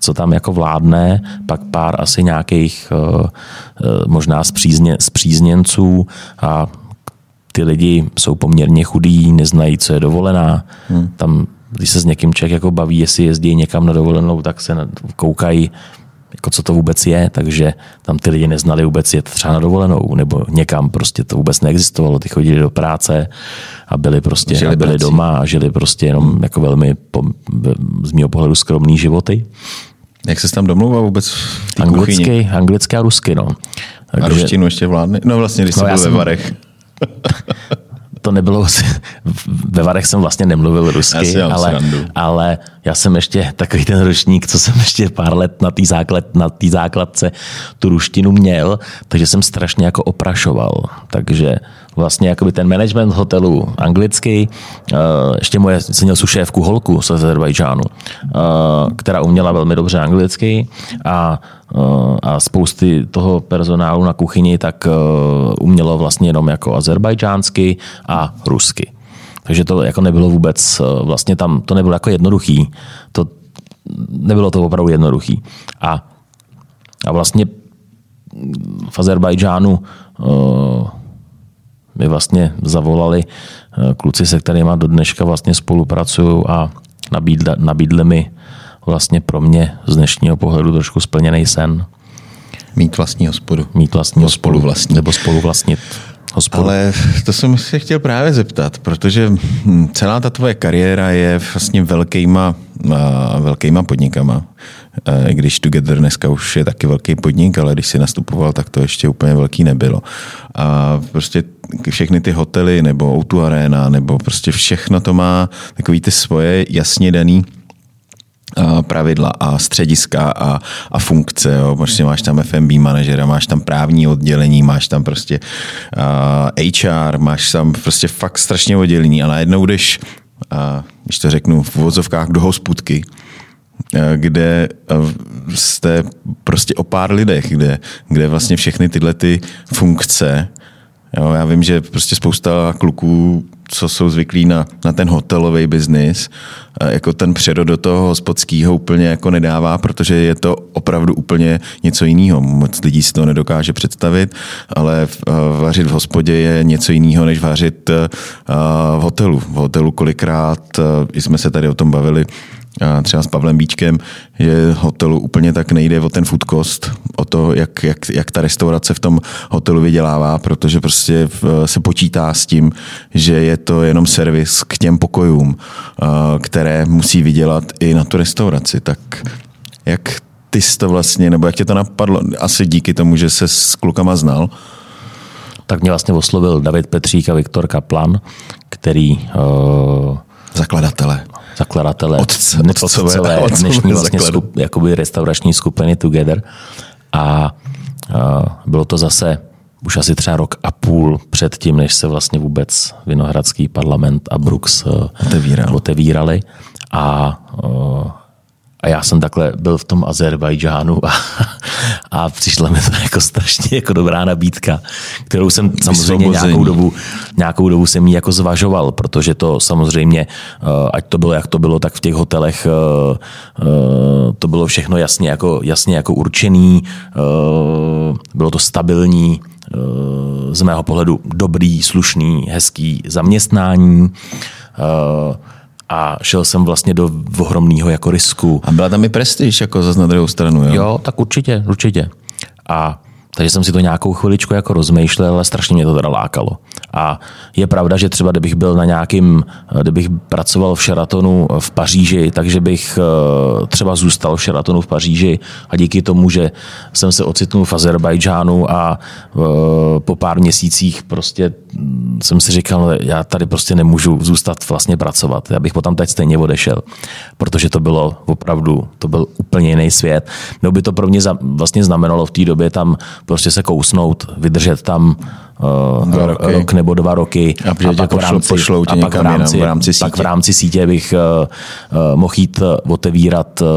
co tam jako vládne, pak pár asi nějakých eh, eh, možná zpřízně, zpřízněnců a ty lidi jsou poměrně chudí, neznají, co je dovolená. Hmm. Tam, když se s někým člověk jako baví, jestli jezdí někam na dovolenou, tak se koukají, jako co to vůbec je, takže tam ty lidi neznali vůbec jet třeba na dovolenou nebo někam, prostě to vůbec neexistovalo, ty chodili do práce a byli prostě žili a byli prací. doma a žili prostě jenom hmm. jako velmi po, z mého pohledu skromný životy. Jak se tam domluvil vůbec anglicky, anglicky a rusky, no. Takže, a ruštinu ještě vládne? No vlastně, když no, jsi byl jsem, ve Varech. to nebylo, ve Varech jsem vlastně nemluvil rusky, ale, ale já jsem ještě takový ten ročník, co jsem ještě pár let na té základ, na základce tu ruštinu měl, takže jsem strašně jako oprašoval. Takže vlastně jakoby ten management hotelu anglický, eh, ještě moje, jsem měl sušévku holku z Azerbajdžánu, eh, která uměla velmi dobře anglicky a eh, a spousty toho personálu na kuchyni tak umělo vlastně jenom jako azerbajdžánsky a rusky. Takže to jako nebylo vůbec, vlastně tam to nebylo jako jednoduchý. To, nebylo to opravdu jednoduchý. A, a vlastně v Azerbajdžánu uh, mi vlastně zavolali uh, kluci, se kterými do dneška vlastně spolupracuju a nabídli, nabídli mi vlastně pro mě z dnešního pohledu trošku splněný sen. Mít vlastní hospodu. Mít vlastní Nebo spoluvlastnit. Nebo spoluvlastnit hospodu. Ale to jsem se chtěl právě zeptat, protože hm, celá ta tvoje kariéra je vlastně velkýma, velkýma podnikama. I když Together dneska už je taky velký podnik, ale když si nastupoval, tak to ještě úplně velký nebylo. A prostě všechny ty hotely nebo o Arena nebo prostě všechno to má takový ty svoje jasně daný pravidla a střediska a, a funkce. Jo. Prostě máš tam FMB manažera, máš tam právní oddělení, máš tam prostě uh, HR, máš tam prostě fakt strašně oddělení a najednou jdeš, uh, když to řeknu v vozovkách, do hospudky, kde jste prostě o pár lidech, kde, kde vlastně všechny tyhle ty funkce Jo, já vím, že prostě spousta kluků, co jsou zvyklí na, na ten hotelový biznis, jako ten přerod do toho hospodského úplně jako nedává, protože je to opravdu úplně něco jiného. Moc lidí si to nedokáže představit, ale vařit v hospodě je něco jiného, než vařit v hotelu. V hotelu kolikrát, jsme se tady o tom bavili, třeba s Pavlem Bíčkem, že hotelu úplně tak nejde o ten food cost, o to, jak, jak, jak ta restaurace v tom hotelu vydělává, protože prostě se počítá s tím, že je to jenom servis k těm pokojům, které musí vydělat i na tu restauraci. Tak jak ty jsi to vlastně, nebo jak tě to napadlo? Asi díky tomu, že se s klukama znal. Tak mě vlastně oslovil David Petřík a Viktor Kaplan, který uh, zakladatele zakladatele, otce, otcové, otcové dnešní vlastně skup, jakoby restaurační skupiny Together. A, a bylo to zase už asi třeba rok a půl před tím, než se vlastně vůbec Vinohradský parlament a Brooks Otevíral. otevírali. A a já jsem takhle byl v tom Azerbajdžánu a, a přišla mi to jako strašně jako dobrá nabídka, kterou jsem samozřejmě nějakou dobu, nějakou dobu jsem ji jako zvažoval, protože to samozřejmě, eh, ať to bylo, jak to bylo, tak v těch hotelech eh, eh, to bylo všechno jasně jako, jasně jako určený, bylo to stabilní, z mého pohledu dobrý, slušný, hezký zaměstnání a šel jsem vlastně do ohromného jako risku. A byla tam i prestiž, jako zase na druhou stranu, jo? Jo, tak určitě, určitě. A takže jsem si to nějakou chviličku jako rozmýšlel, ale strašně mě to teda lákalo. A je pravda, že třeba kdybych byl na nějakým, kdybych pracoval v Sheratonu v Paříži, takže bych eh, třeba zůstal v Sheratonu v Paříži a díky tomu, že jsem se ocitnul v Azerbajdžánu a eh, po pár měsících prostě jsem si říkal, no, já tady prostě nemůžu zůstat vlastně pracovat. Já bych potom teď stejně odešel, protože to bylo opravdu, to byl úplně jiný svět. No by to pro mě vlastně znamenalo v té době tam prostě se kousnout, vydržet tam uh, dva roky. rok nebo dva roky. A, a pak, v rámci, pošlou a pak v rámci, jinam, v rámci sítě. Pak v rámci sítě bych uh, uh, mohl jít otevírat uh,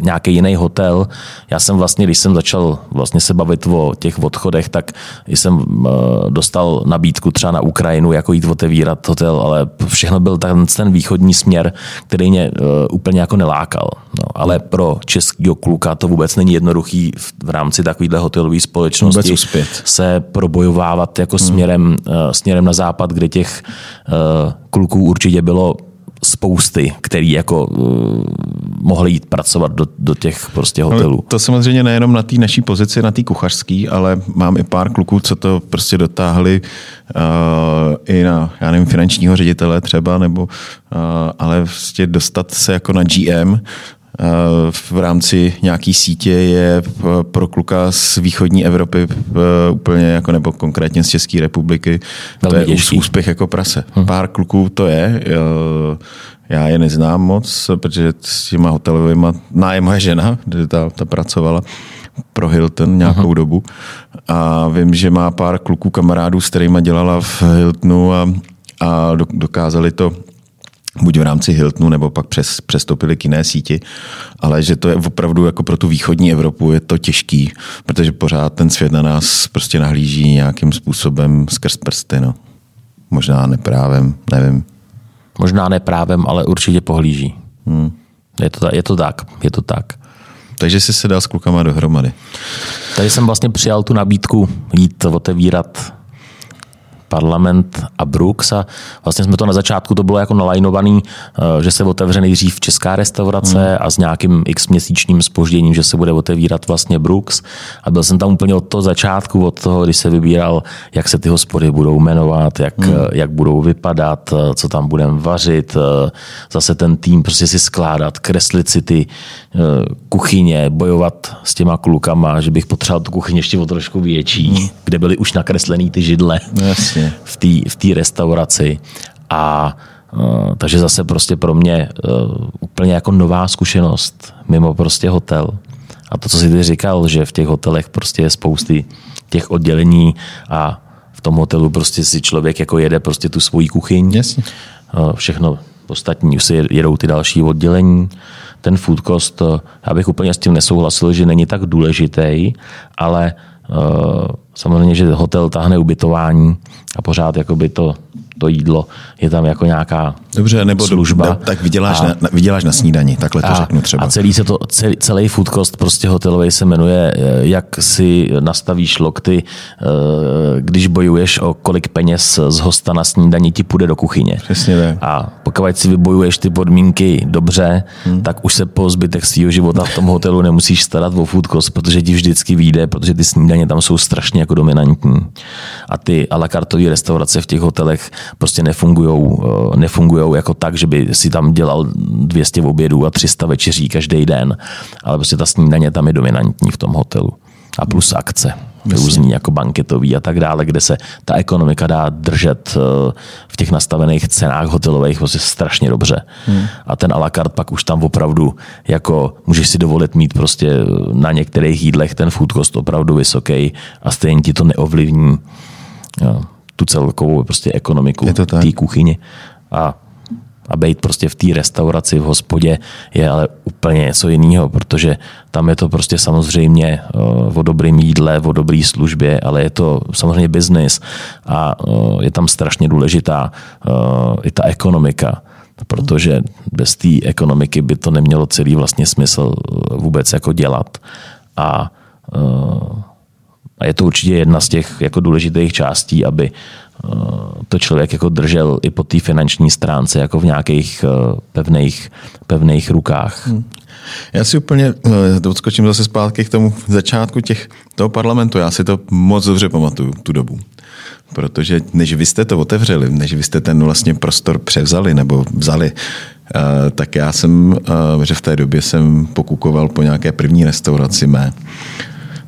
nějaký jiný hotel. Já jsem vlastně, když jsem začal vlastně se bavit o těch odchodech, tak jsem uh, dostal nabídku třeba na Ukrajinu, jako jít otevírat hotel, ale všechno byl ten, ten východní směr, který mě uh, úplně jako nelákal. No, ale pro českého kluka to vůbec není jednoduchý v, v rámci takovéhle hotelové společnosti se probojovávat jako hmm. směrem, uh, směrem na západ, kde těch uh, kluků určitě bylo spousty, který jako uh, mohli jít pracovat do, do těch prostě hotelů. No, to samozřejmě nejenom na té naší pozici, na té kuchařské, ale mám i pár kluků, co to prostě dotáhli uh, i na, já nevím, finančního ředitele třeba, nebo, uh, ale prostě dostat se jako na GM, v rámci nějaký sítě je pro kluka z východní Evropy úplně jako nebo konkrétně z České republiky to je těžký. úspěch jako prase. Hmm. Pár kluků to je. Já je neznám moc, protože s těma hotelovými, ná je moje žena, kde ta, ta pracovala pro Hilton nějakou uh-huh. dobu a vím, že má pár kluků kamarádů, s kterými dělala v Hiltonu a, a dokázali to buď v rámci Hiltonu, nebo pak přes, přestoupili k jiné síti, ale že to je opravdu jako pro tu východní Evropu je to těžký, protože pořád ten svět na nás prostě nahlíží nějakým způsobem skrz prsty, no. Možná neprávem, nevím. Možná neprávem, ale určitě pohlíží. Hmm. Je, to, je to tak, je to tak. takže jsi se dal s klukama dohromady. Tady jsem vlastně přijal tu nabídku jít otevírat parlament a Brooks a vlastně jsme to na začátku, to bylo jako nalajnovaný, eh, že se otevře nejdřív česká restaurace hmm. a s nějakým x měsíčním spožděním, že se bude otevírat vlastně Brooks a byl jsem tam úplně od toho začátku, od toho, když se vybíral, jak se ty hospody budou jmenovat, jak, hmm. Eh, jak budou vypadat, eh, co tam budeme vařit, zase ten tým prostě si skládat, kreslit si ty kuchyně, bojovat s těma klukama, že bych potřeboval tu kuchyně ještě o trošku větší, hmm. kde byly už nakreslený ty židle. Yes Jasně. v té v tý restauraci. A uh, takže zase prostě pro mě uh, úplně jako nová zkušenost mimo prostě hotel. A to, co jsi ty říkal, že v těch hotelech prostě je spousty těch oddělení a v tom hotelu prostě si člověk jako jede prostě tu svoji kuchyň. Jasně. Uh, všechno ostatní už si jedou ty další oddělení. Ten food cost, já bych úplně s tím nesouhlasil, že není tak důležitý, ale samozřejmě, že hotel tahne ubytování a pořád jakoby to to jídlo, je tam jako nějaká Dobře, nebo služba. Do, tak vyděláš, a, na, vyděláš na snídani, takhle to a, řeknu třeba. A celý, se to, celý, celý food cost prostě hotelový se jmenuje, eh, jak si nastavíš lokty, eh, když bojuješ o kolik peněz z hosta na snídani ti půjde do kuchyně. Přesně tak. A pokud si vybojuješ ty podmínky dobře, hmm. tak už se po zbytek svého života v tom hotelu nemusíš starat o food cost, protože ti vždycky vyjde, protože ty snídaně tam jsou strašně jako dominantní. A ty a la carte restaurace v těch hotelech prostě nefungujou, eh, nefungujou jako tak, že by si tam dělal 200 obědů a 300 večeří každý den, ale prostě ta snídaně tam je dominantní v tom hotelu. A plus akce různý jako banketový a tak dále, kde se ta ekonomika dá držet eh, v těch nastavených cenách hotelových prostě strašně dobře. Hmm. A ten a la carte pak už tam opravdu jako můžeš si dovolit mít prostě na některých jídlech ten food cost opravdu vysoký a stejně ti to neovlivní. Jo tu celkovou prostě ekonomiku té kuchyni. A a být prostě v té restauraci, v hospodě je ale úplně něco jiného, protože tam je to prostě samozřejmě uh, o dobrým jídle, o dobré službě, ale je to samozřejmě biznis a uh, je tam strašně důležitá uh, i ta ekonomika, protože bez té ekonomiky by to nemělo celý vlastně smysl vůbec jako dělat. A a je to určitě jedna z těch jako důležitých částí, aby eh, to člověk jako držel i po té finanční stránce jako v nějakých eh, pevných, pevných rukách. Hmm. Já si úplně eh, odskočím zase zpátky k tomu začátku těch, toho parlamentu. Já si to moc dobře pamatuju, tu dobu. Protože než vy jste to otevřeli, než vy jste ten vlastně prostor převzali nebo vzali, tak já jsem, že v té době jsem pokukoval po nějaké první restauraci mé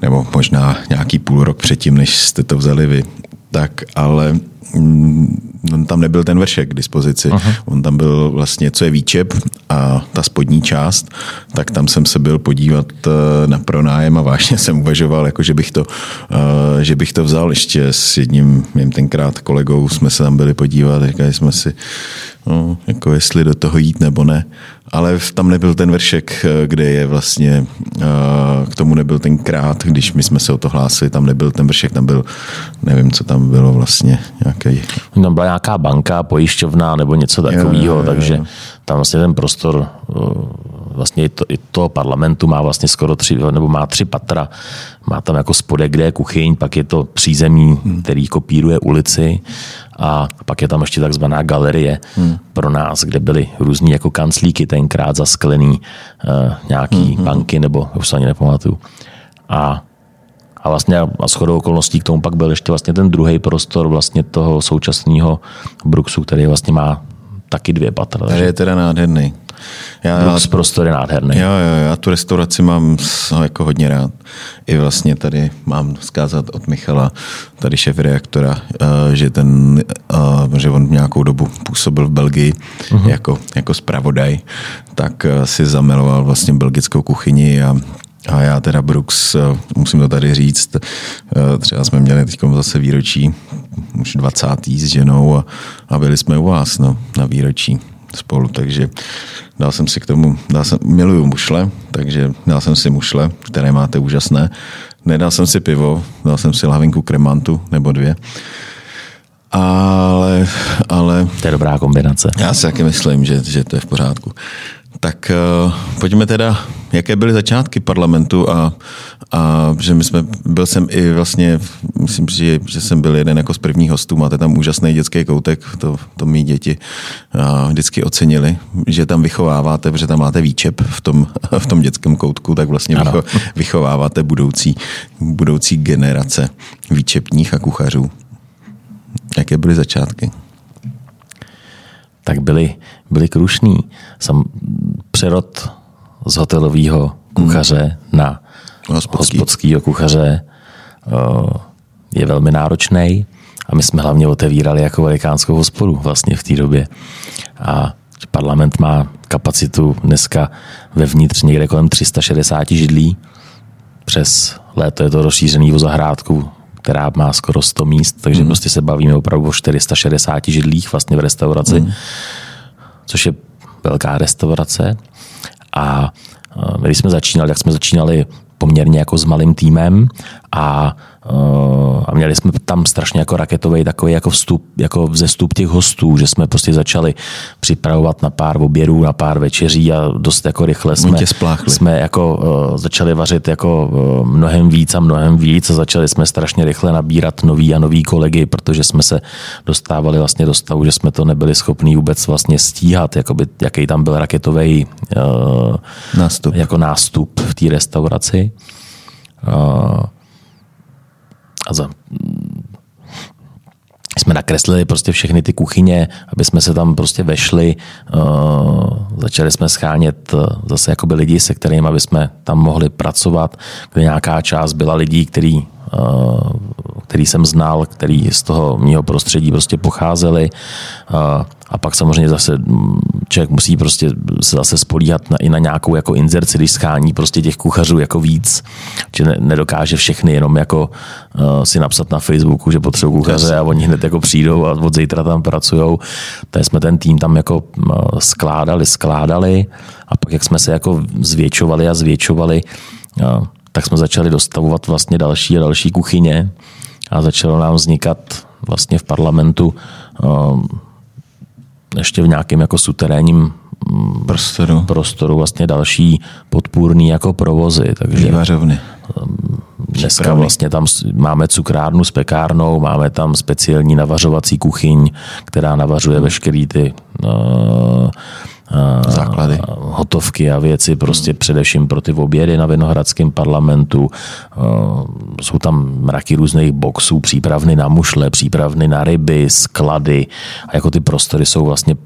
nebo možná nějaký půl rok předtím, než jste to vzali vy. Tak ale mm, on tam nebyl ten vršek k dispozici. Aha. On tam byl vlastně, co je výčep a ta spodní část, tak tam jsem se byl podívat eh, na pronájem a vážně jsem uvažoval, jako že bych to, eh, že bych to vzal ještě s jedním mým tenkrát kolegou, jsme se tam byli podívat, říkali jsme si, no, jako jestli do toho jít nebo ne. Ale tam nebyl ten vršek, eh, kde je vlastně, k tomu nebyl ten krát, když my jsme se o to hlásili, tam nebyl ten vršek, tam byl, nevím, co tam bylo vlastně, nějaký... Tam byla nějaká banka, pojišťovna nebo něco takového, takže tam vlastně ten prostor vlastně i, to, i toho parlamentu má vlastně skoro tři, nebo má tři patra. Má tam jako spodek, kde je kuchyň, pak je to přízemí, hmm. který kopíruje ulici a pak je tam ještě takzvaná galerie hmm. pro nás, kde byly různý jako kanclíky tenkrát zasklený, uh, nějaký hmm. banky, nebo už se ani nepamatuju. A a vlastně a shodou okolností k tomu pak byl ještě vlastně ten druhý prostor vlastně toho současného Bruxu, který vlastně má taky dvě patra. Tady je teda nádherný. Já, Brooks prostor je nádherný. Jo, jo, já tu restauraci mám jako hodně rád. I vlastně tady mám zkázat od Michala, tady šéf reaktora, eh, že, ten, eh, že on nějakou dobu působil v Belgii uh-huh. jako, jako zpravodaj, tak eh, si zamiloval vlastně belgickou kuchyni a a já teda Brooks, musím to tady říct, třeba jsme měli teď zase výročí už 20. s ženou a, a byli jsme u vás no, na výročí spolu, takže dal jsem si k tomu, dal jsem, miluju mušle, takže dal jsem si mušle, které máte úžasné. Nedal jsem si pivo, dal jsem si lahvinku kremantu nebo dvě. Ale, ale... To je dobrá kombinace. Já si taky myslím, že, že to je v pořádku. Tak uh, pojďme teda jaké byly začátky parlamentu a, a že my jsme, byl jsem i vlastně, myslím si, že jsem byl jeden jako z prvních hostů, máte tam úžasný dětský koutek, to, to mý děti a vždycky ocenili, že tam vychováváte, protože tam máte výčep v tom, v tom dětském koutku, tak vlastně vycho, vychováváte budoucí, budoucí generace výčepních a kuchařů. Jaké byly začátky? Tak byly, byly krušný. Sam přerod z hotelového kuchaře hmm. na Hospodský. hospodského kuchaře je velmi náročný a my jsme hlavně otevírali jako velikánskou hospodu vlastně v té době. A parlament má kapacitu dneska vevnitř někde kolem 360 židlí. Přes léto je to rozšířený o zahrádku, která má skoro 100 míst, takže mm. prostě se bavíme opravdu o 460 židlích vlastně v restauraci, mm. což je velká restaurace. A když jsme začínali, tak jsme začínali poměrně jako s malým týmem a Eh, a měli jsme tam strašně jako raketový takový jako vstup, jako vzestup těch hostů, že jsme prostě začali připravovat na pár obědů, na pár večeří a dost jako rychle jsme, jsme jako uh, začali vařit jako uh, mnohem víc a mnohem víc a začali jsme strašně rychle nabírat nový a nový kolegy, protože jsme se dostávali vlastně do stavu, že jsme to nebyli schopni vůbec vlastně stíhat, jakoby, jaký tam byl raketový uh, nástup. Jako nástup v té restauraci. Uh, a za, jsme nakreslili prostě všechny ty kuchyně, aby jsme se tam prostě vešli. Uh, začali jsme schánět uh, zase jakoby lidi, se kterými aby jsme tam mohli pracovat, kde nějaká část byla lidí, uh, který jsem znal, který z toho mého prostředí prostě pocházeli. A pak samozřejmě zase člověk musí prostě se zase spolíhat na, i na nějakou jako inzerci, když schání prostě těch kuchařů jako víc, že ne, nedokáže všechny jenom jako uh, si napsat na Facebooku, že potřebují kuchaře a oni hned jako přijdou a od zítra tam pracují. Tak jsme ten tým tam jako skládali, skládali a pak jak jsme se jako zvětšovali a zvětšovali, uh, tak jsme začali dostavovat vlastně další a další kuchyně a začalo nám vznikat vlastně v parlamentu uh, ještě v nějakém jako suterénním mm, prostoru. prostoru vlastně další podpůrný jako provozy. Takže Vývařovny. Um, dneska vlastně tam máme cukrárnu s pekárnou, máme tam speciální navařovací kuchyň, která navařuje veškerý ty uh, základy. hotovky a věci, prostě hmm. především pro ty obědy na Vinohradském parlamentu. Jsou tam mraky různých boxů, přípravny na mušle, přípravny na ryby, sklady a jako ty prostory jsou vlastně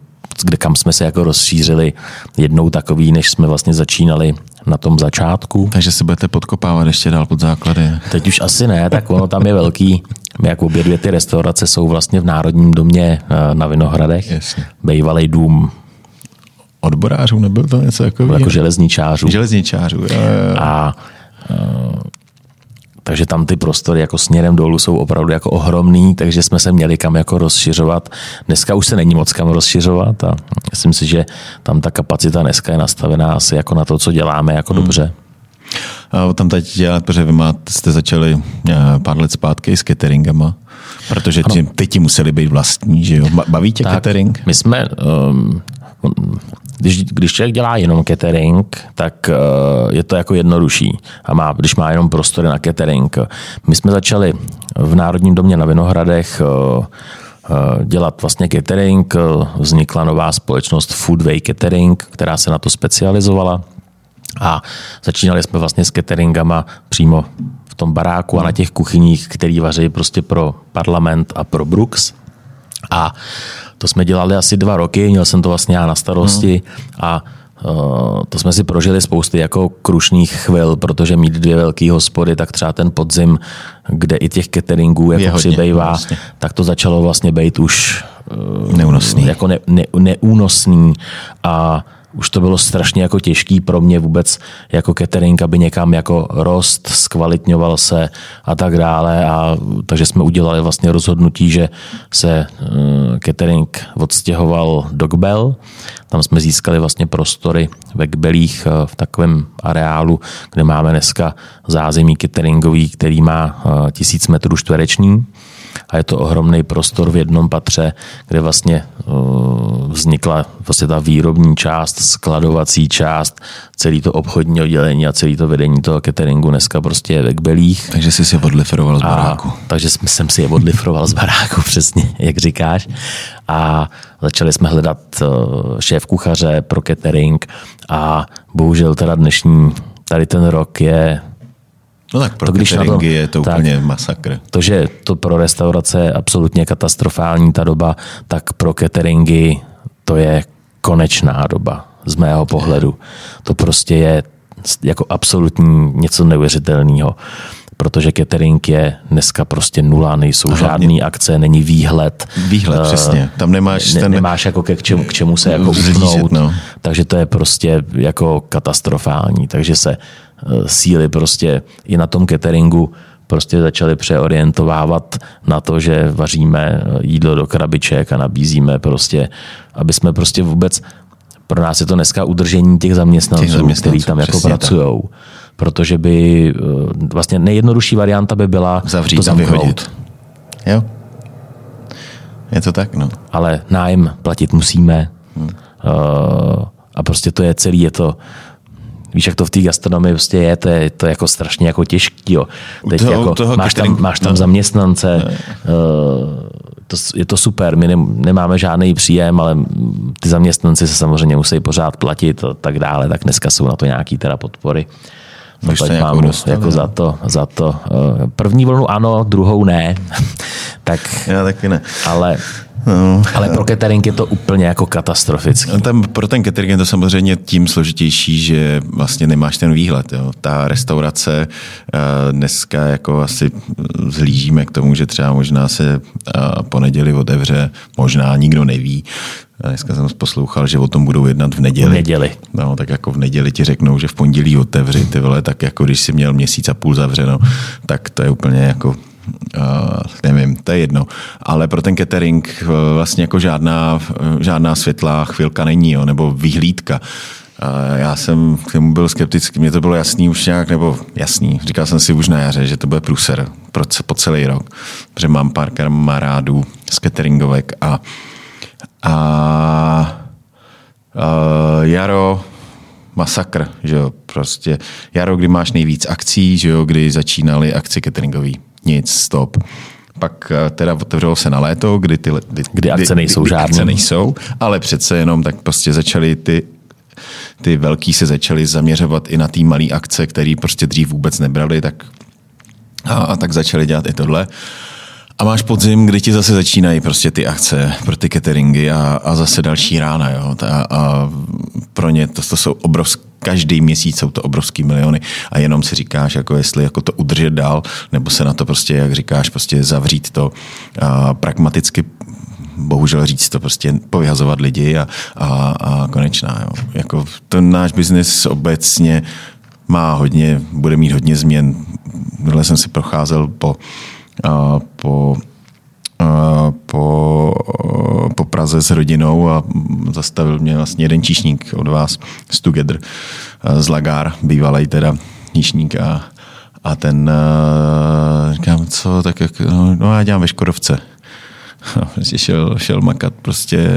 kde kam jsme se jako rozšířili jednou takový, než jsme vlastně začínali na tom začátku. Takže si budete podkopávat ještě dál pod základy. Teď už asi ne, tak ono tam je velký. Jak obě dvě ty restaurace jsou vlastně v Národním domě na Vinohradech. Jasně. Bejvalej dům odborářů, nebyl to něco jako... Jako železničářů. Železničářů, jo, jo. A uh, takže tam ty prostory jako směrem dolů jsou opravdu jako ohromný, takže jsme se měli kam jako rozšiřovat. Dneska už se není moc kam rozšiřovat a myslím si, že tam ta kapacita dneska je nastavená asi jako na to, co děláme jako hmm. dobře. A tam teď dělat, protože vy máte, jste začali eh, pár let zpátky s cateringama, protože ty, ty ti museli být vlastní, že jo? Baví tě tak, catering? My jsme, um, když, když člověk dělá jenom catering, tak uh, je to jako jednodušší. A má, když má jenom prostory na catering. My jsme začali v Národním domě na Vinohradech uh, dělat vlastně catering. Vznikla nová společnost Foodway Catering, která se na to specializovala. A začínali jsme vlastně s cateringama přímo v tom baráku a na těch kuchyních, který vaří prostě pro parlament a pro Brooks. A to jsme dělali asi dva roky, měl jsem to vlastně já na starosti hmm. a uh, to jsme si prožili spousty jako krušných chvil, protože mít dvě velké hospody, tak třeba ten podzim, kde i těch cateringů jako přibývá, vlastně. tak to začalo vlastně být už uh, neúnosný. Jako ne, ne, neúnosný a už to bylo strašně jako těžký pro mě vůbec jako catering, aby někam jako rost, zkvalitňoval se a tak dále. A, takže jsme udělali vlastně rozhodnutí, že se uh, catering odstěhoval do Gbel. Tam jsme získali vlastně prostory ve Gbelích uh, v takovém areálu, kde máme dneska zázemí cateringový, který má uh, tisíc metrů čtvereční a je to ohromný prostor v jednom patře, kde vlastně vznikla vlastně ta výrobní část, skladovací část, celý to obchodní oddělení a celý to vedení toho cateringu dneska prostě je ve kbelích. Takže jsi si odlifroval z baráku. A, takže jsem si je odlifroval z baráku, přesně, jak říkáš. A začali jsme hledat šéf kuchaře pro catering a bohužel teda dnešní, tady ten rok je No tak pro to, když na to, je to tak, úplně masakr. To, že to pro restaurace je absolutně katastrofální ta doba, tak pro cateringy to je konečná doba z mého pohledu. To prostě je jako absolutní něco neuvěřitelného protože catering je dneska prostě nula, nejsou Hlavně. žádný akce, není výhled. Výhled, uh, přesně. Tam nemáš ne, ten... Nemáš jako ke, k, čemu, k čemu se jako upnout, no. takže to je prostě jako katastrofální. Takže se uh, síly prostě i na tom cateringu prostě začali přeorientovávat na to, že vaříme jídlo do krabiček a nabízíme prostě, aby jsme prostě vůbec pro nás je to dneska udržení těch zaměstnanců, těch zaměstnanců kteří tam jako pracují protože by eh, vlastně nejjednodušší varianta by byla Zavřít to zamknout. Vyhodit. Jo. Je to tak, no. Ale nájem platit musíme. Hmm. Uh, a prostě to je celý, je to, víš, jak to v té gastronomii prostě je, to je to jako strašně jako těžký. Jo. Teď toho, jako, toho máš, tam, máš tam no. zaměstnance, no. Uh, to, je to super, my ne, nemáme žádný příjem, ale ty zaměstnanci se samozřejmě musí pořád platit a tak dále, tak dneska jsou na to nějaký teda podpory. No, tak mám dostal, jako za to, za to. Eh, první vlnu ano, druhou ne. tak, Já taky ne. Ale No, ale pro catering je to úplně jako katastrofický. No, tam, pro ten catering je to samozřejmě tím složitější, že vlastně nemáš ten výhled. Jo. Ta restaurace eh, dneska jako asi zhlížíme k tomu, že třeba možná se eh, po neděli otevře, možná nikdo neví. Dneska jsem poslouchal, že o tom budou jednat v neděli. V neděli. No, tak jako v neděli ti řeknou, že v pondělí otevři, ty vole, tak jako když si měl měsíc a půl zavřeno, tak to je úplně jako Uh, nevím, to je jedno. Ale pro ten catering uh, vlastně jako žádná, uh, žádná světlá chvilka není, jo, nebo vyhlídka. Já jsem k tomu byl skeptický, mně to bylo jasný už nějak, nebo jasný, říkal jsem si už na jaře, že to bude průser pro, po celý rok, protože mám pár kamarádů z cateringovek a, a uh, jaro masakr, že jo, prostě jaro, kdy máš nejvíc akcí, že jo, kdy začínaly akce cateringový nic, stop. Pak eh, teda otevřelo se na léto, kdy ty kdy, kdy akce nejsou kdy, žádné. Akce nejsou, ale přece jenom tak prostě začaly ty ty velký se začaly zaměřovat i na ty malé akce, které prostě dřív vůbec nebrali, tak a, a tak začali dělat i tohle. A máš podzim, kdy ti zase začínají prostě ty akce pro ty cateringy a, a zase další rána. Jo. A, a pro ně to, to jsou obrovské každý měsíc jsou to obrovský miliony a jenom si říkáš, jako jestli jako to udržet dál, nebo se na to prostě, jak říkáš, prostě zavřít to a pragmaticky bohužel říct to prostě povyhazovat lidi a, a, a konečná. Jo. Jako ten náš biznis obecně má hodně, bude mít hodně změn. Tohle jsem si procházel po, po po, po Praze s rodinou a zastavil mě vlastně jeden číšník od vás z Together, z Lagár, bývalý teda číšník a, a ten říkám, co, tak jak, no, no já dělám ve Škodovce. A prostě šel, šel makat prostě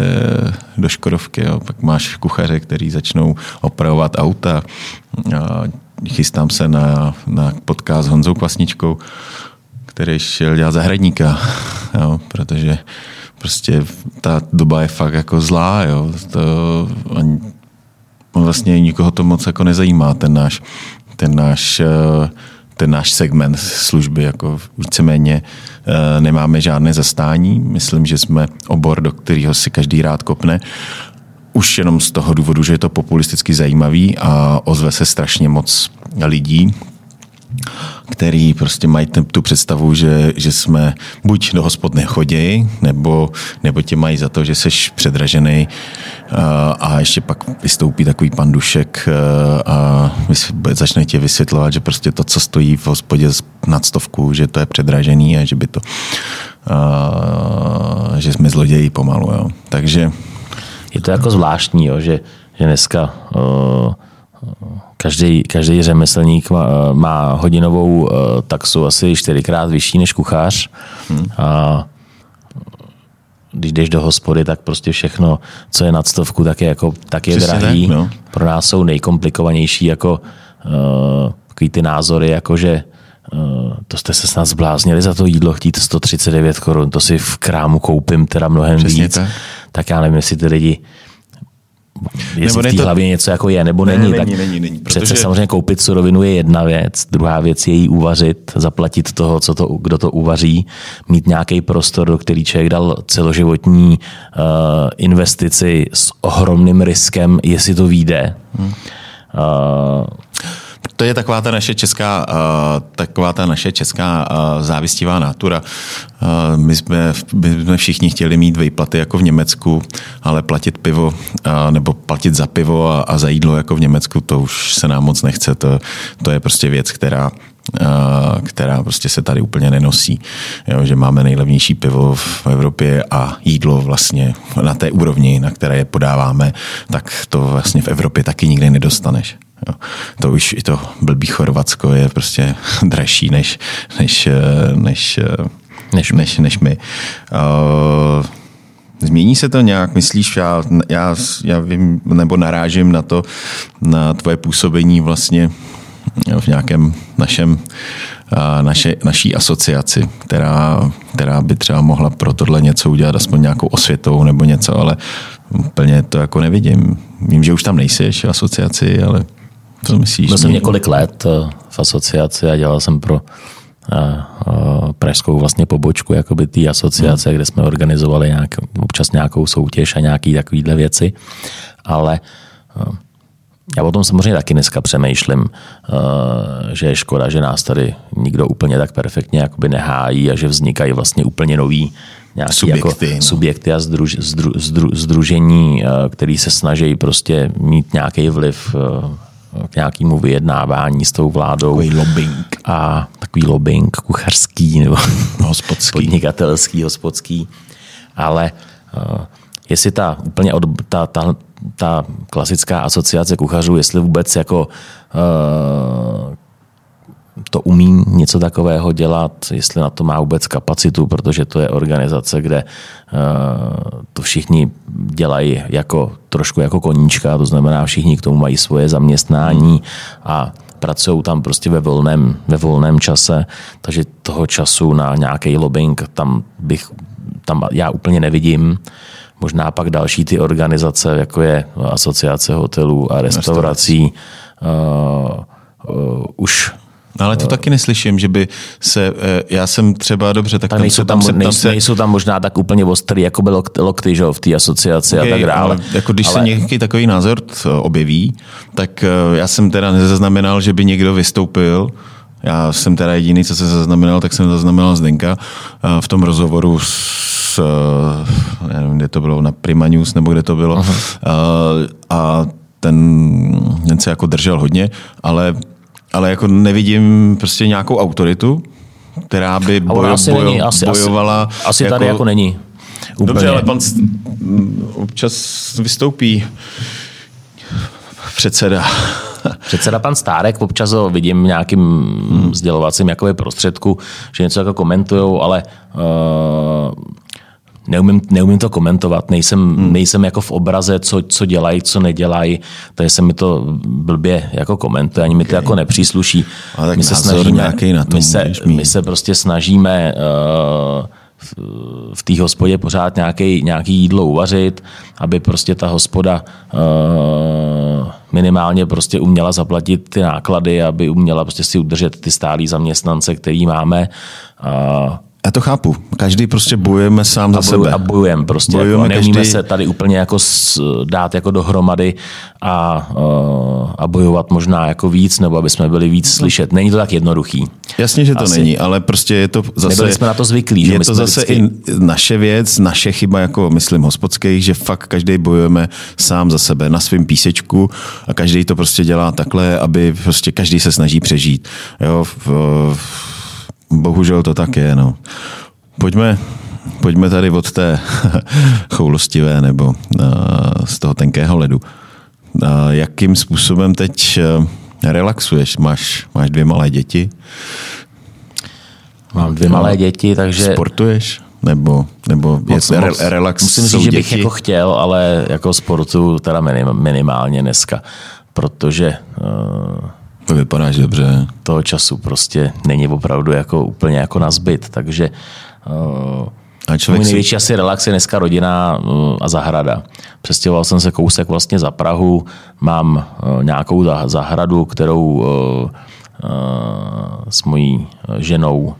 do Škodovky, jo. pak máš kuchaře, který začnou opravovat auta, a chystám se na, na podcast s Honzou Kvasničkou, který šel dělat zahradníka, jo, protože prostě ta doba je fakt jako zlá, jo. To, ani, vlastně nikoho to moc jako nezajímá, ten náš, ten náš, eh, ten náš segment služby, jako víceméně eh, nemáme žádné zastání. Myslím, že jsme obor, do kterého si každý rád kopne. Už jenom z toho důvodu, že je to populisticky zajímavý a ozve se strašně moc lidí, který prostě mají tu představu, že, že jsme buď do hospod nechodějí, nebo, nebo tě mají za to, že jsi předražený a ještě pak vystoupí takový pan Dušek a začne tě vysvětlovat, že prostě to, co stojí v hospodě nad stovku, že to je předražený a že by to a, že jsme zloději pomalu. Jo. Takže je to jako zvláštní, jo, že, že dneska uh každý, každý řemeslník má, má hodinovou taxu asi čtyřikrát vyšší než kuchař. Hmm. A když jdeš do hospody, tak prostě všechno, co je nad stovku, tak je, jako, tak je Přesně drahý. Tak, no. Pro nás jsou nejkomplikovanější jako uh, takový ty názory, jako že uh, to jste se snad zbláznili za to jídlo chtít 139 korun, to si v krámu koupím teda mnohem Přesně víc. Tak. tak já nevím, jestli ty lidi jestli nebo v té to... hlavě něco jako je, nebo ne, není. Není, tak není, není, protože... Přece samozřejmě koupit surovinu je jedna věc, druhá věc je jí uvařit, zaplatit toho, co to, kdo to uvaří, mít nějaký prostor, do který člověk dal celoživotní uh, investici s ohromným riskem, jestli to vyjde. Hmm. Uh, to je taková ta naše česká, uh, taková ta naše česká uh, závistivá natura. Uh, my, jsme, my jsme všichni chtěli mít vejplaty jako v Německu, ale platit pivo nebo platit za pivo a, a za jídlo jako v Německu, to už se nám moc nechce. To, to je prostě věc, která která prostě se tady úplně nenosí. Jo, že máme nejlevnější pivo v Evropě a jídlo vlastně na té úrovni, na které je podáváme, tak to vlastně v Evropě taky nikdy nedostaneš. Jo. To už i to blbý Chorvatsko je prostě dražší než, než, než, než, než, než my. Uh, Změní se to nějak, myslíš, já, já, já vím, nebo narážím na to, na tvoje působení vlastně v nějakém našem, naše, naší asociaci, která, která by třeba mohla pro tohle něco udělat, aspoň nějakou osvětou nebo něco, ale úplně to jako nevidím. Vím, že už tam nejsiš v asociaci, ale co myslíš? Byl jsem několik let eh, v asociaci a dělal jsem pro eh, eh, pražskou vlastně pobočku jakoby té asociace, hmm. kde jsme organizovali nějak, občas nějakou soutěž a nějaké takovéhle věci. Ale já o tom samozřejmě taky dneska přemýšlím, že je škoda, že nás tady nikdo úplně tak perfektně jakoby nehájí a že vznikají vlastně úplně nový nějaký subjekty, jako no. subjekty a združ, zdru, zdru, združení, který se snaží prostě mít nějaký vliv k nějakému vyjednávání s tou vládou. Takový lobbying. A takový lobbying kuchařský nebo hospodský. podnikatelský, hospodský. Ale uh, jestli ta úplně od, ta, ta, ta klasická asociace kuchařů, jestli vůbec jako uh, to umí něco takového dělat, jestli na to má vůbec kapacitu, protože to je organizace, kde uh, to všichni dělají jako trošku jako koníčka, to znamená všichni k tomu mají svoje zaměstnání a pracují tam prostě ve volném, ve volném čase, takže toho času na nějaký lobbying tam bych, tam já úplně nevidím. Možná pak další ty organizace, jako je Asociace hotelů a restaurací, uh, uh, už ale to taky neslyším, že by se, eh, já jsem třeba dobře, tak tam, nejsou tam, tam, nejsou, se... nejsou tam možná tak úplně ostrý, jako by lokty, že, v té asociaci okay, a tak dále. Ale jako když ale... se nějaký takový názor objeví, tak eh, já jsem teda nezaznamenal, že by někdo vystoupil, já jsem teda jediný, co se zaznamenal, tak jsem zaznamenal Zdenka eh, v tom rozhovoru s, já nevím, kde to bylo, na Prima News, nebo kde to bylo. Uh-huh. A ten, ten se jako držel hodně, ale ale jako nevidím prostě nějakou autoritu, která by bojo, asi bojo, není, asi, bojovala. Asi, asi jako... tady jako není. Úplně. Dobře, ale pan občas vystoupí předseda. Předseda pan Stárek, občas ho vidím v nějakým hmm. sdělovacím jakoby prostředku, že něco jako komentujou, ale uh, neumím, neumím to komentovat, nejsem, hmm. nejsem jako v obraze, co, co dělají, co nedělají, takže se mi to blbě jako komentuje, ani mi to jako nepřísluší. Ale tak my se snažíme, na tom my, se, my se prostě snažíme uh, v té hospodě pořád nějaký, nějaký jídlo uvařit, aby prostě ta hospoda uh, minimálně prostě uměla zaplatit ty náklady, aby uměla prostě si udržet ty stálí zaměstnance, který máme. Uh, já to chápu. Každý prostě bojujeme sám a za sebe. A bojujeme prostě. Bojujeme jako, neumíme každý... se tady úplně jako dát jako dohromady a, a bojovat možná jako víc, nebo aby jsme byli víc slyšet. Není to tak jednoduchý. Jasně, že to Asi. není, ale prostě je to zase... Nebyli jsme na to zvyklí. Je to zase vždycky... i naše věc, naše chyba, jako myslím hospodských, že fakt každý bojujeme sám za sebe, na svém písečku a každý to prostě dělá takhle, aby prostě každý se snaží přežít. Jo, v, v, Bohužel to tak je. No. Pojďme, pojďme tady od té choulostivé nebo uh, z toho tenkého ledu jakým způsobem teď relaxuješ? Máš, máš dvě malé děti? Mám dvě malé děti, takže... Sportuješ? Nebo, nebo moc, je moc, relax Musím říct, že bych jako chtěl, ale jako sportu teda minim, minimálně dneska, protože uh, vypadáš dobře. Toho času prostě není opravdu jako úplně jako na zbyt, takže uh, a člověk Můj největší si... asi relax je dneska rodina uh, a zahrada. Přestěhoval jsem se kousek vlastně za Prahu, mám uh, nějakou zahradu, kterou s mojí ženou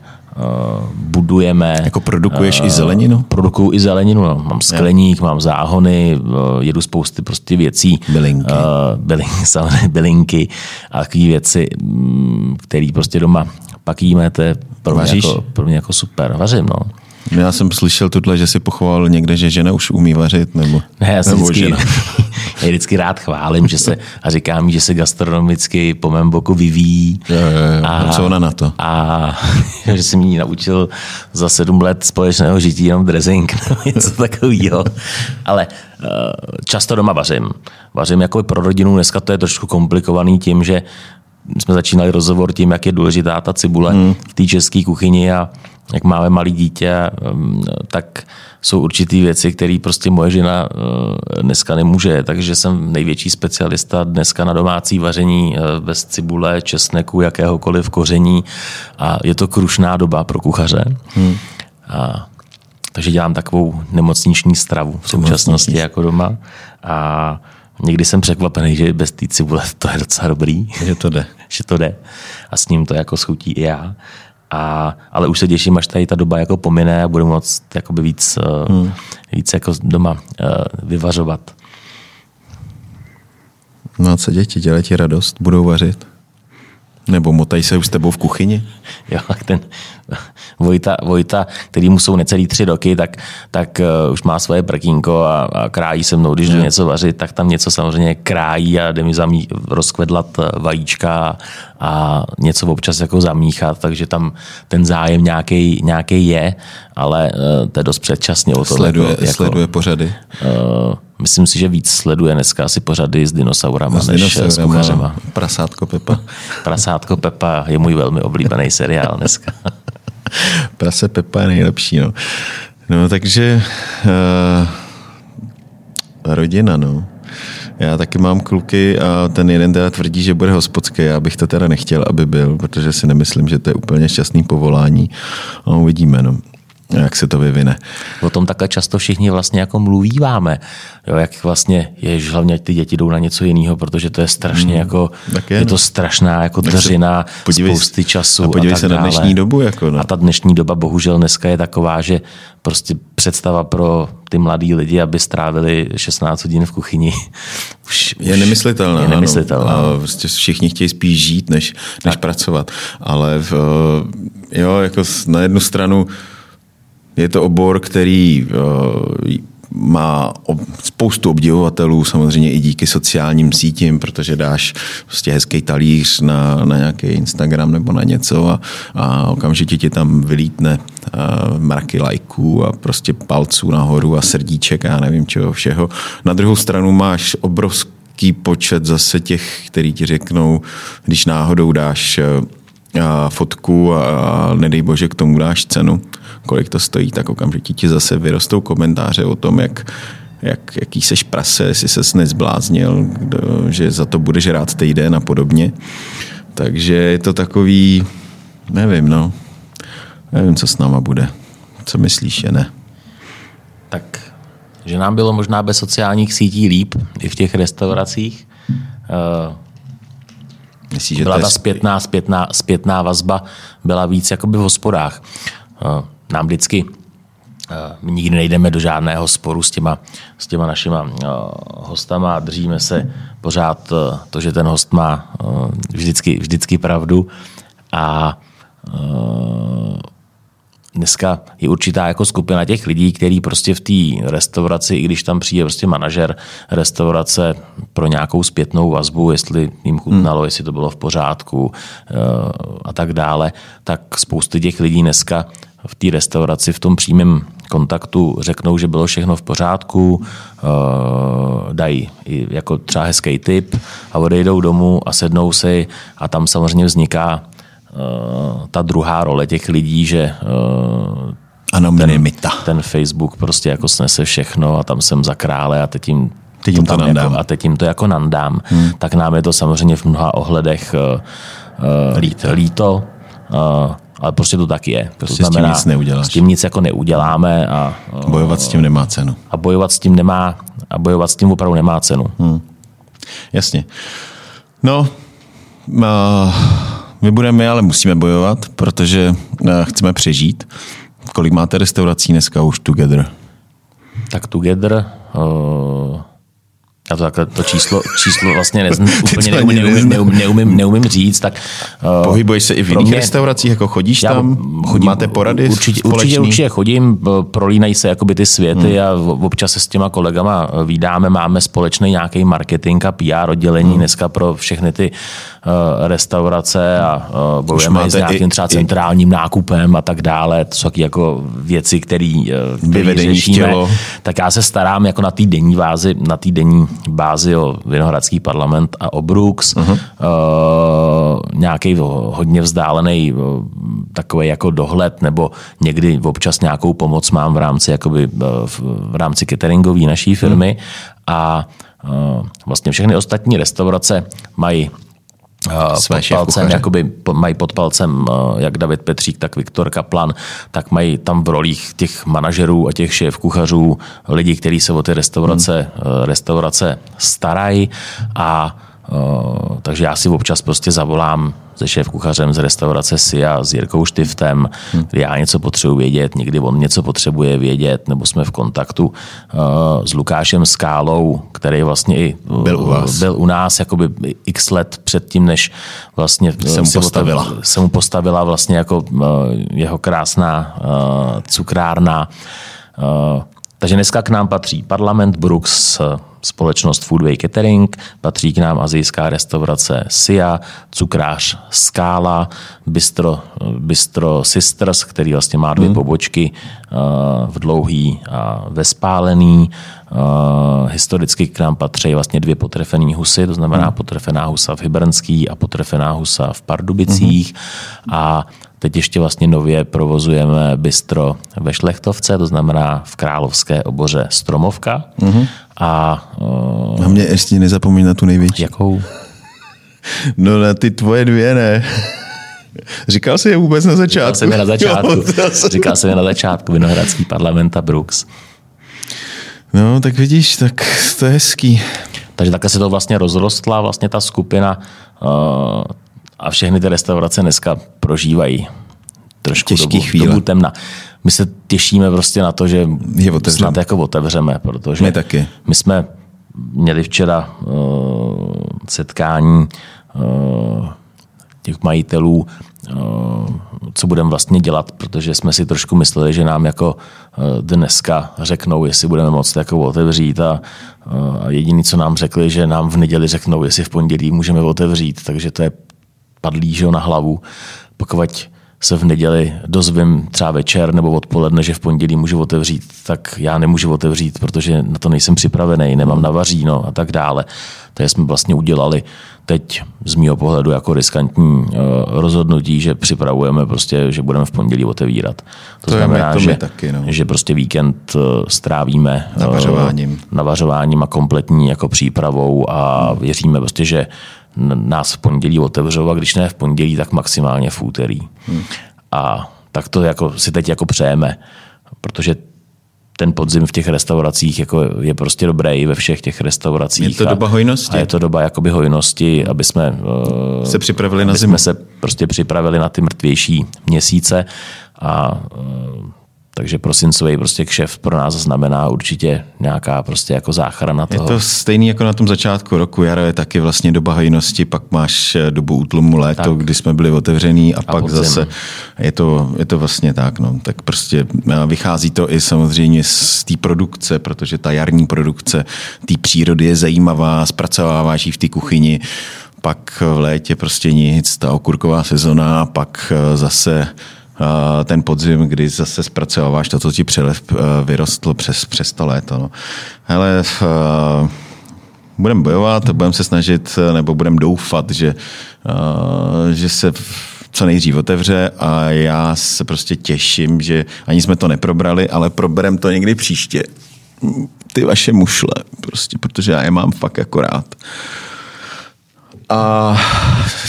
budujeme. Jako produkuješ i zeleninu? Produkuju i zeleninu. No. Mám skleník, mám záhony, jedu spousty prostě věcí. Bylinky. Bylinky, bylinky a takové věci, mm, které prostě doma pak jíme, to je pro mě, jako, pro mě jako super. Vařím, no. Já jsem slyšel tuhle, že si pochoval někde, že žena už umí vařit, nebo, ne, já jsem nebo vždycky, žena. já vždycky rád chválím, že se, a říkám, že se gastronomicky po mém boku vyvíjí. Jo, jo, jo. A, a co ona na to? A že jsem ji naučil za sedm let společného žití jenom dressing, nebo něco takového. Ale uh, často doma vařím. Vařím jako pro rodinu, dneska to je trošku komplikovaný tím, že jsme začínali rozhovor tím, jak je důležitá ta cibule hmm. v té české kuchyni a jak máme malý dítě, um, tak jsou určitý věci, které prostě moje žena uh, dneska nemůže. Takže jsem největší specialista dneska na domácí vaření uh, bez cibule, česneku, jakéhokoliv koření a je to krušná doba pro kuchaře. Hmm. A, takže dělám takovou nemocniční stravu v současnosti jako doma. A někdy jsem překvapený, že bez té cibule to je docela dobrý. Že to jde. že to jde. A s ním to jako schutí i já. A, ale už se těším, až tady ta doba jako pomine a budu moct jakoby víc, eh, hmm. víc jako doma uh, vyvařovat. No a co děti, dělají ti radost? Budou vařit? Nebo motají se už s tebou v kuchyni? Jo, ten Vojta, Vojta který mu jsou necelý tři roky, tak, tak uh, už má svoje prkínko a, a krájí se mnou, když jdu něco vařit, tak tam něco samozřejmě krájí a jde mi zamí, rozkvedlat eh, vajíčka a něco občas jako zamíchat, takže tam ten zájem nějaký je, ale uh, to je dost předčasně. O sleduje, jako, sleduje pořady? Uh, myslím si, že víc sleduje dneska asi pořady s dinosaurama s než dinosaurama, s kuchařema. Prasátko Pepa. Prasátko Pepa je můj velmi oblíbený seriál dneska. Prase Pepa je nejlepší, no. No, takže uh, rodina, no. Já taky mám kluky a ten jeden teda tvrdí, že bude hospodský. Já bych to teda nechtěl, aby byl, protože si nemyslím, že to je úplně šťastný povolání. A uvidíme, no jak se to vyvine. O tom takhle často všichni vlastně jako mluvíváme, jo, jak vlastně je, že hlavně ty děti jdou na něco jiného, protože to je strašně hmm, jako, je, je to no. strašná jako dřina, podívej, spousty času a podívej a tak se dále. na dnešní dobu. Jako no. A ta dnešní doba bohužel dneska je taková, že prostě představa pro ty mladí lidi, aby strávili 16 hodin v kuchyni, už, je nemyslitelná. Je nemyslitelná. Ano. A prostě všichni chtějí spíš žít, než, než pracovat. Ale v, jo, jako na jednu stranu je to obor, který uh, má spoustu obdivovatelů, samozřejmě i díky sociálním sítím, protože dáš prostě hezký talíř na, na nějaký Instagram nebo na něco a, a okamžitě ti tam vylítne uh, mraky lajků a prostě palců nahoru a srdíček a já nevím čeho všeho. Na druhou stranu máš obrovský počet zase těch, který ti řeknou, když náhodou dáš uh, fotku a nedej bože k tomu dáš cenu, kolik to stojí, tak okamžitě ti zase vyrostou komentáře o tom, jak, jak, jaký seš prase, jestli ses nezbláznil, kdo, že za to budeš rád týden a podobně. Takže je to takový, nevím, no. Nevím, co s náma bude. Co myslíš, je ne? Tak, že nám bylo možná bez sociálních sítí líp i v těch restauracích. Uh, Myslíš, že byla ta zpětná, zpětná, zpětná vazba byla víc jakoby v hospodách. Uh, nám vždycky my nikdy nejdeme do žádného sporu s těma, s těma našima hostama, držíme se pořád to, že ten host má vždycky, vždycky pravdu. A dneska je určitá jako skupina těch lidí, který prostě v té restauraci, i když tam přijde prostě manažer restaurace pro nějakou zpětnou vazbu, jestli jim chutnalo, hmm. jestli to bylo v pořádku a tak dále, tak spousty těch lidí dneska v té restauraci v tom přímém kontaktu řeknou, že bylo všechno v pořádku, dají jako třeba hezký tip a odejdou domů a sednou si a tam samozřejmě vzniká ta druhá role těch lidí, že Anonymita. Ten, ten Facebook prostě jako snese všechno a tam jsem za krále a teď jim teď jim to, to nandám. Jako, a teď jim to jako nandám, hmm. tak nám je to samozřejmě v mnoha ohledech uh, líto. líto uh, ale prostě to tak je. Prostě to znamená, s tím nic neuděláš. S tím nic jako neuděláme. A, uh, bojovat s tím nemá cenu. A bojovat s tím nemá, a bojovat s tím opravdu nemá cenu. Hmm. Jasně. No, uh, my budeme, ale musíme bojovat, protože uh, chceme přežít. Kolik máte restaurací dneska už Together? Tak Together... Uh já to takhle to číslo, číslo vlastně nezn, úplně neumím, neumím, neumím, neumím, neumím říct. Tak, uh, Pohybuješ se i v jiných mě, restauracích, jako chodíš tam? Chodím, Máte porady určitě, určitě, určitě chodím, prolínají se jakoby ty světy hmm. a občas se s těma kolegama vydáme, máme společný nějaký marketing a PR oddělení hmm. dneska pro všechny ty uh, restaurace a uh, bojujeme s nějakým třeba centrálním i... nákupem a tak dále. To jsou jako věci, které uh, řešíme. Tak já se starám jako na té denní vázi, na té denní bázi o Vinohradský parlament a o Brooks. Uh-huh. Uh, nějaký hodně vzdálený uh, takový jako dohled nebo někdy občas nějakou pomoc mám v rámci, jakoby, uh, v rámci cateringový naší firmy uh-huh. a uh, vlastně všechny ostatní restaurace mají své pod palcem, jakoby mají pod palcem jak David Petřík, tak Viktor Kaplan, tak mají tam v rolích těch manažerů a těch šéf kuchařů lidi, kteří se o ty restaurace, hmm. restaurace starají a takže já si občas prostě zavolám se šéf kuchařem z restaurace SIA, s Jirkou Štiftem, hmm. kdy já něco potřebuji vědět, někdy on něco potřebuje vědět, nebo jsme v kontaktu uh, s Lukášem Skálou, který vlastně i uh, byl u, vás. byl u nás jakoby x let předtím, než vlastně se mu postavila. Se mu postavila vlastně jako uh, jeho krásná uh, cukrárna. Uh, takže dneska k nám patří Parlament Brooks, společnost Foodway Catering, patří k nám azijská restaurace Sia, cukrář Skála, Bistro, Bistro Sisters, který vlastně má dvě hmm. pobočky uh, v Dlouhý a ve Spálený. Uh, historicky k nám patří vlastně dvě potrefené husy, to znamená hmm. potrefená husa v Hybernský a potrefená husa v Pardubicích. Hmm. A Teď ještě vlastně nově provozujeme bistro ve Šlechtovce, to znamená v Královské oboře Stromovka. Mm-hmm. A, uh, a mě ještě nezapomeň na tu největší. Jakou? No na ty tvoje dvě ne. Říkal jsi je vůbec na začátku? Říkal jsem je na začátku. Jo, Říkal jsem je na začátku. Vinohradský parlament a Brooks. No, tak vidíš, tak to je hezký. Takže takhle se to vlastně rozrostla, vlastně ta skupina uh, a všechny ty restaurace dneska prožívají trošku Těžký dobu, chvíle. dobu temna. My se těšíme prostě na to, že je snad jako otevřeme, protože my, taky. my jsme měli včera uh, setkání uh, těch majitelů, uh, co budeme vlastně dělat, protože jsme si trošku mysleli, že nám jako uh, dneska řeknou, jestli budeme moct jako otevřít a, uh, jediný, co nám řekli, že nám v neděli řeknou, jestli v pondělí můžeme otevřít, takže to je padlý že na hlavu. Pokud se v neděli dozvím třeba večer nebo odpoledne, že v pondělí můžu otevřít, tak já nemůžu otevřít, protože na to nejsem připravený, nemám navaříno a tak dále. Takže jsme vlastně udělali teď z mého pohledu jako riskantní eh, rozhodnutí, že připravujeme prostě, že budeme v pondělí otevírat. To, to znamená, to že, taky, no. že prostě víkend eh, strávíme eh, navařováním. navařováním a kompletní jako přípravou a věříme prostě, že nás v pondělí otevřou a když ne v pondělí, tak maximálně v úterý. Hmm. A tak to jako, si teď jako přejeme, protože ten podzim v těch restauracích jako je prostě dobrý ve všech těch restauracích. Je to a, doba hojnosti? A je to doba jakoby hojnosti, aby jsme eh, se připravili na zimu. jsme se prostě připravili na ty mrtvější měsíce a eh, takže prosincový prostě kšef pro nás znamená určitě nějaká prostě jako záchrana toho. Je to stejný jako na tom začátku roku. Jaro je taky vlastně doba hojnosti, pak máš eh, dobu útlumu léto, tak. kdy jsme byli otevření a, a pak podzim. zase je to, je to vlastně tak. No. Tak prostě eh, vychází to i samozřejmě z té produkce, protože ta jarní produkce té přírody je zajímavá, zpracováváš ji v té kuchyni pak v létě prostě nic, ta okurková sezona, pak eh, zase ten podzim, kdy zase zpracováváš to, co ti přelev vyrostlo přes, přes to léto. No. Hele, budeme bojovat, budeme se snažit, nebo budeme doufat, že, že se co nejdřív otevře a já se prostě těším, že ani jsme to neprobrali, ale proberem to někdy příště. Ty vaše mušle, prostě, protože já je mám fakt akorát. A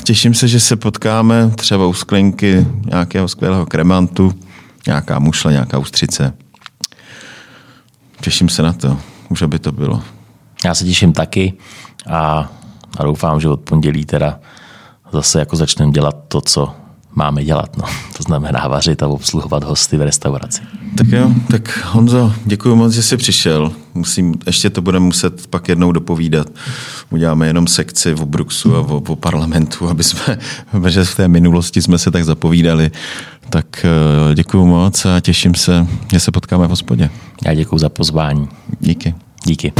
těším se, že se potkáme třeba u sklenky nějakého skvělého kremantu, nějaká mušle, nějaká ústřice. Těším se na to, už aby to bylo. Já se těším taky a, a doufám, že od pondělí teda zase jako začneme dělat to, co máme dělat. No. To znamená vařit a obsluhovat hosty v restauraci. Tak jo, tak Honzo, děkuji moc, že jsi přišel. Musím, ještě to budeme muset pak jednou dopovídat. Uděláme jenom sekci v Bruxu a o, o parlamentu, aby jsme, protože v té minulosti jsme se tak zapovídali. Tak eh, děkuji moc a těším se, že se potkáme v hospodě. Já děkuji za pozvání. Díky. Díky.